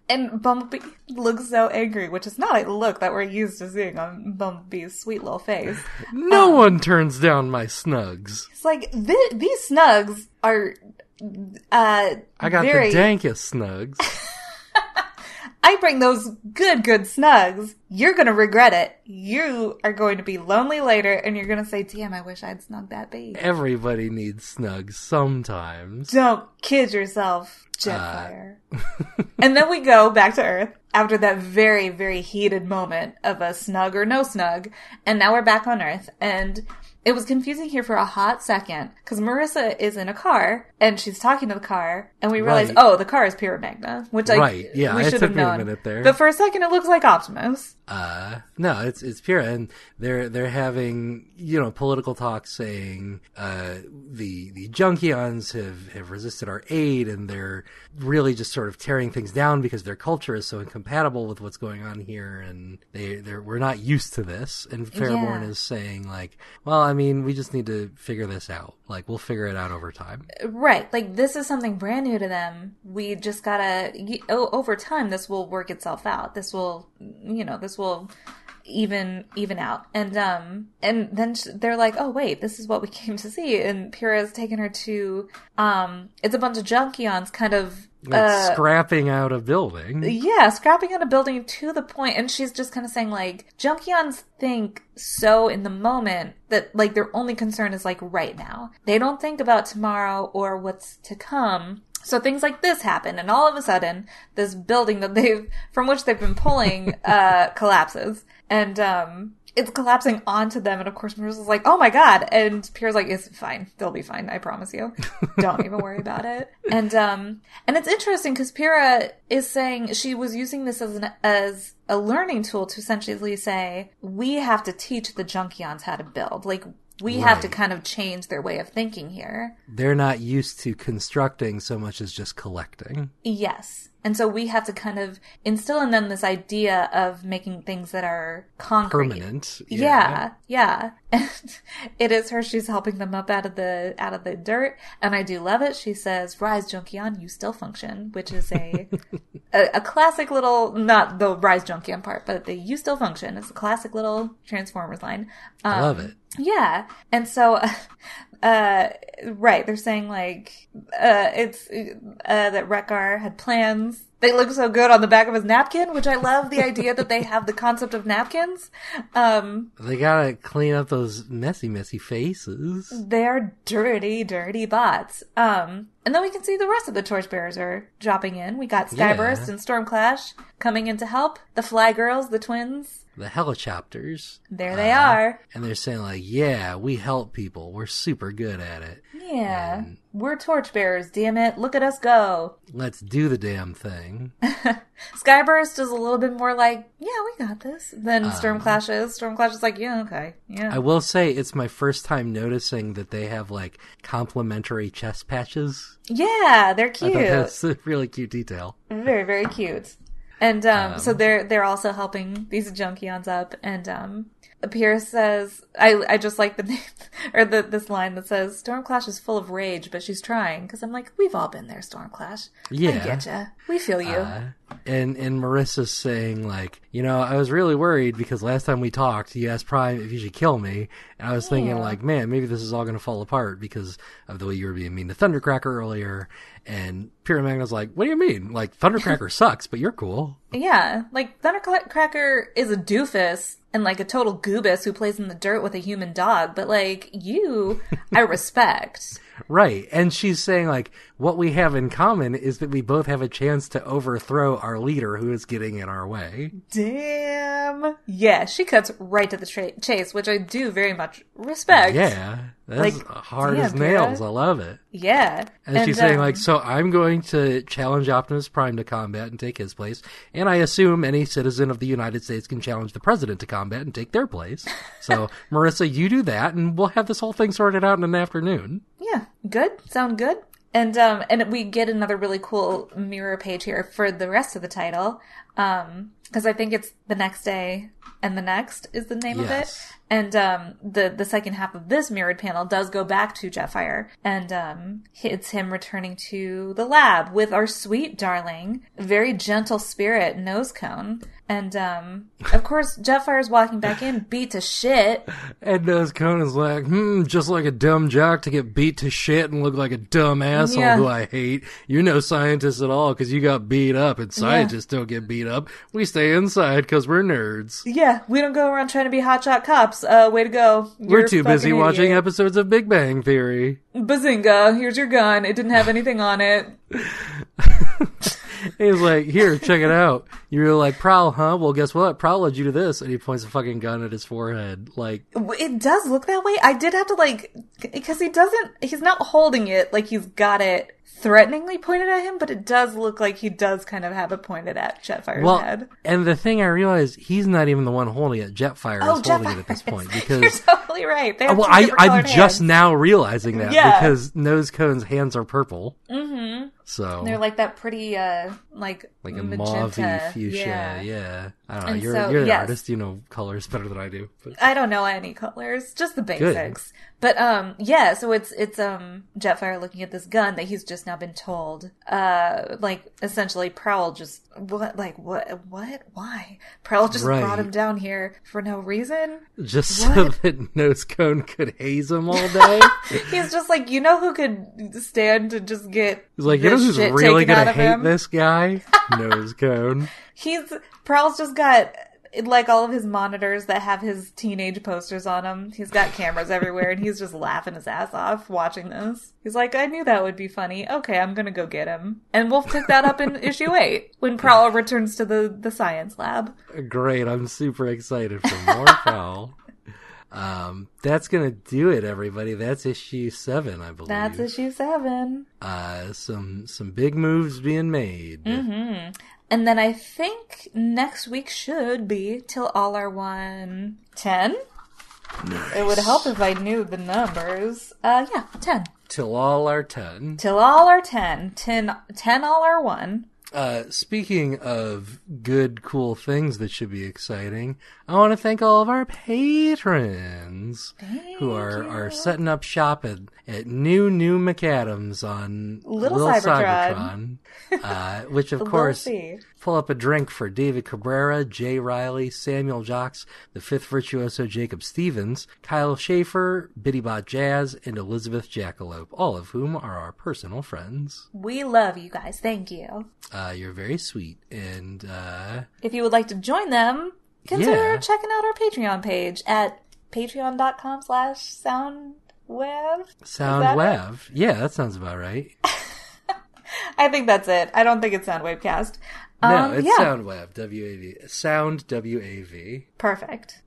Speaker 1: and Bumblebee looks so angry, which is not a look that we're used to seeing on Bumblebee's sweet little face.
Speaker 2: No one turns down my snugs.
Speaker 1: It's like th- these snugs are. Uh,
Speaker 2: I got
Speaker 1: very,
Speaker 2: the dankest snugs.
Speaker 1: I bring those good, good snugs. You're gonna regret it. You are going to be lonely later, and you're gonna say, "Damn, I wish I'd snugged that babe."
Speaker 2: Everybody needs snugs sometimes.
Speaker 1: Don't kid yourself,
Speaker 2: Uh.
Speaker 1: Jetfire. and then we go back to Earth after that very, very heated moment of a snug or no snug, and now we're back on Earth, and it was confusing here for a hot second because Marissa is in a car and she's talking to the car, and we realize,
Speaker 2: Right.
Speaker 1: oh, the car is Pyra Magna, which like
Speaker 2: Right, yeah,
Speaker 1: we
Speaker 2: it
Speaker 1: should
Speaker 2: took
Speaker 1: have
Speaker 2: me a
Speaker 1: known.
Speaker 2: minute there.
Speaker 1: But for a second, it looks like Optimus.
Speaker 2: Uh, no, it's it's pure, and they're they're having you know political talks, saying uh, the the Junkions have have resisted our aid, and they're really just sort of tearing things down because their culture is so incompatible with what's going on here, and they they're we're not used to this. And Fairborn
Speaker 1: Yeah.
Speaker 2: is saying like, well, I mean, we just need to figure this out. Like, we'll figure it out over time.
Speaker 1: Right. Like this is something brand new to them. We just gotta, over time, this will work itself out. This will, you know, this will even even out and um and then they're like oh wait this is what we came to see and Pyra's taken her to um it's a bunch of junkions kind of
Speaker 2: Like
Speaker 1: uh,
Speaker 2: scrapping out a building.
Speaker 1: yeah, scrapping out a building to the point, and she's just kind of saying like, Junkions think so in the moment that like their only concern is like right now. They don't think about tomorrow or what's to come. So things like this happen, and all of a sudden, this building that they've from which they've been pulling uh collapses, and um. It's collapsing onto them, and of course, Marissa's like, "Oh my god!" And Pierre's like, "It's fine. They'll be fine. I promise you. Don't even worry about it." And um, and it's interesting because Pyra is saying she was using this as an as a learning tool to essentially say we have to teach the Junkions how to build. Like we have to kind of change their way of thinking here.
Speaker 2: They're not used to constructing so much as just collecting.
Speaker 1: Yes. And so we have to kind of instill in them this idea of making things that are concrete.
Speaker 2: Permanent.
Speaker 1: Yeah, yeah. And it is her. She's helping them up out of the out of the dirt, and I do love it. She says, "Rise, Junkion, you still function," which is a a, a classic little not the Rise Junkion part, but the "You still function" It's a classic little Transformers line. Um,
Speaker 2: I love it.
Speaker 1: Yeah, and so, uh, right, they're saying like, uh, it's uh, that Wreck-Gar had plans. They look so good on the back of his napkin, which I love the idea that they have the concept of napkins. Um,
Speaker 2: They gotta clean up those messy, messy faces.
Speaker 1: they're dirty, dirty bots. Um, and then we can see the rest of the torchbearers are dropping in. We got Skyburst
Speaker 2: Yeah.
Speaker 1: and Stormclash coming in to help. The Fly Girls, the twins,
Speaker 2: The helicopters.
Speaker 1: there they
Speaker 2: Uh,
Speaker 1: are.
Speaker 2: And they're saying like, yeah, we help people. We're super good at it.
Speaker 1: Yeah,
Speaker 2: and-
Speaker 1: we're torchbearers. Damn it! Look at us go.
Speaker 2: Let's do the damn thing.
Speaker 1: Skyburst is a little bit more like, yeah, we got this than
Speaker 2: Um,
Speaker 1: Stormclash is. Stormclash is like, yeah, okay, yeah.
Speaker 2: I will say it's my first time noticing that they have like complimentary chest patches.
Speaker 1: yeah, they're cute.
Speaker 2: that's a really cute detail.
Speaker 1: Very, very cute. And um, so they're they're also helping these Junkions up. And um, Pierce says, "I I just like the name or the this line that says Stormclash is full of rage, but she's trying." Because I'm like, we've all been there, Stormclash. I
Speaker 2: Yeah.
Speaker 1: get ya. We feel you.
Speaker 2: Uh, and and Marissa's saying like, you know, I was really worried because last time we talked, you asked Prime if you should kill me, and I was thinking like, man, maybe this is all going to fall apart because of the way you were being mean to Thundercracker earlier. And Pyra Magna's like, what do you mean? Like Thundercracker sucks, but you're cool.
Speaker 1: Yeah, like Thundercracker is a doofus and like a total goobus who plays in the dirt with a human dog, but like you, I respect.
Speaker 2: Right. And she's saying, like, what we have in common is that we both have a chance to overthrow our leader who is getting in our way.
Speaker 1: Damn. Yeah, she cuts right to the tra- chase, which I do very much respect.
Speaker 2: Yeah. That's
Speaker 1: Like,
Speaker 2: hard
Speaker 1: yeah,
Speaker 2: as nails.
Speaker 1: Vera.
Speaker 2: I love it.
Speaker 1: Yeah.
Speaker 2: And, she's saying,
Speaker 1: um,
Speaker 2: like, so I'm going to challenge Optimus Prime to combat and take his place. And I assume any citizen of the United States can challenge the president to combat and take their place. So, Marissa, you do that, and we'll have this whole thing sorted out in an afternoon.
Speaker 1: Yeah, good. Sound good. And um and we get another really cool mirror page here for the rest of the title. Um because I think it's the next day and the next is the name of it. And um the the second half of this mirrored panel does go back to Jetfire and um it's him returning to the lab with our sweet darling, very gentle spirit Nosecone. And um of course Jetfire's walking back in beat to shit.
Speaker 2: And Nosecone's like, hmm, just like a dumb jock to get beat to shit and look like a dumb asshole
Speaker 1: Yeah.
Speaker 2: who I hate. You're no scientist at all because you got beat up, and scientists don't get beat up. We stay inside because we're nerds.
Speaker 1: Yeah, we don't go around trying to be hotshot cops. Uh, way to go.
Speaker 2: We're
Speaker 1: You're
Speaker 2: too busy
Speaker 1: fucking
Speaker 2: watching episodes of Big Bang Theory.
Speaker 1: Bazinga, here's your gun. It didn't have anything on it.
Speaker 2: He's like, here, check it out. You're like Prowl, huh? Well, guess what? Prowl led you to this, and he points a fucking gun at his forehead. Like,
Speaker 1: It does look that way. I did have to like because he doesn't. He's not holding it like he's got it threateningly pointed at him, but it does look like he does kind of have it pointed at Jetfire's
Speaker 2: well,
Speaker 1: head.
Speaker 2: and the thing I realized, he's not even the one holding it. Jetfire
Speaker 1: Oh,
Speaker 2: is holding it at this point because
Speaker 1: you're totally right. They
Speaker 2: well, I, I'm just
Speaker 1: hands.
Speaker 2: now realizing that
Speaker 1: Yeah.
Speaker 2: because Nosecone's hands are purple. Mm-hmm. So
Speaker 1: They're like that pretty, uh, like
Speaker 2: like a
Speaker 1: magenta.
Speaker 2: mauvey fuchsia.
Speaker 1: Yeah.
Speaker 2: Yeah. I don't know.
Speaker 1: And
Speaker 2: you're
Speaker 1: so,
Speaker 2: you're the
Speaker 1: yes.
Speaker 2: artist. You know colors better than I do. But
Speaker 1: I don't know any colors, just the basics. But um, yeah. So it's it's um Jetfire looking at this gun that he's just now been told, uh, like essentially Prowl just what like what what why Prowl just
Speaker 2: Right.
Speaker 1: brought him down here for no reason.
Speaker 2: just so that Nosecone could haze him all day.
Speaker 1: He's just like you know who could stand to just get
Speaker 2: He's like, you know who's really gonna hate
Speaker 1: him?
Speaker 2: this guy? Nosecone.
Speaker 1: He's Prowl's just got like all of his monitors that have his teenage posters on them. He's got cameras everywhere, and he's just laughing his ass off watching this. He's like, "I knew that would be funny. Okay, I'm gonna go get him." And we'll pick that up in issue eight when Prowl returns to the the science lab.
Speaker 2: Great. I'm super excited for more Prowl. Um, that's gonna do it, everybody. That's issue seven, I believe.
Speaker 1: That's issue seven.
Speaker 2: uh, some some big moves being made.
Speaker 1: Mm-hmm. And then I think next week should be till all are one ten. It would help if I knew the numbers. Uh, yeah, ten.
Speaker 2: Till all are ten.
Speaker 1: Till all are 10. 10, 10 all are 1.
Speaker 2: Uh, speaking of good, cool things that should be exciting, I want to thank all of our patrons who are, are setting up shop at, at new new McAdams on
Speaker 1: Little
Speaker 2: Lil
Speaker 1: Cybertron.
Speaker 2: Cybertron, uh, which of course
Speaker 1: see.
Speaker 2: Pull up a drink for David Cabrera, Jay Riley, Samuel Jocks, the fifth virtuoso Jacob Stevens, Kyle Schaefer, Bittybot Jazz, and Elizabeth Jackalope, all of whom are our personal friends.
Speaker 1: We love you guys. Thank you.
Speaker 2: Uh, you're very sweet, and uh,
Speaker 1: If you would like to join them, consider
Speaker 2: Yeah.
Speaker 1: checking out our Patreon page at patreon.com slash soundweb. that
Speaker 2: Yeah, that sounds about right.
Speaker 1: I think that's it. I don't think it's Soundwavecast.
Speaker 2: No,
Speaker 1: Um,
Speaker 2: it's
Speaker 1: yeah.
Speaker 2: SoundWav. W A V. Sound W A V.
Speaker 1: Perfect.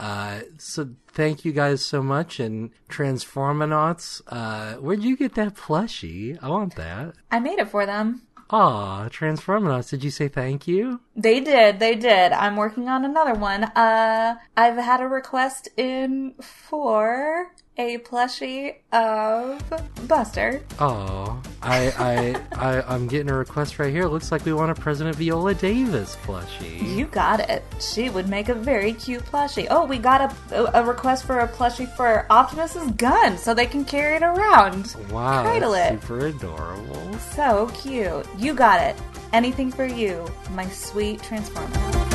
Speaker 2: Uh, so thank you guys so much. And Transformanauts, uh, where'd you get that plushie? I want that.
Speaker 1: I made it for them.
Speaker 2: Aw, Transformanauts, did you say thank you?
Speaker 1: They did. They did. I'm working on another one. Uh, I've had a request in for a plushie of Buster.
Speaker 2: Oh, I, I, I, I'm getting a request right here. Looks like we want a President Viola Davis plushie.
Speaker 1: You got it. She would make a very cute plushie. Oh, we got a, a request for a plushie for Optimus's gun so they can carry it around.
Speaker 2: wow,
Speaker 1: Cradle it.
Speaker 2: super adorable.
Speaker 1: So cute. You got it. Anything for you, my sweet Transformer.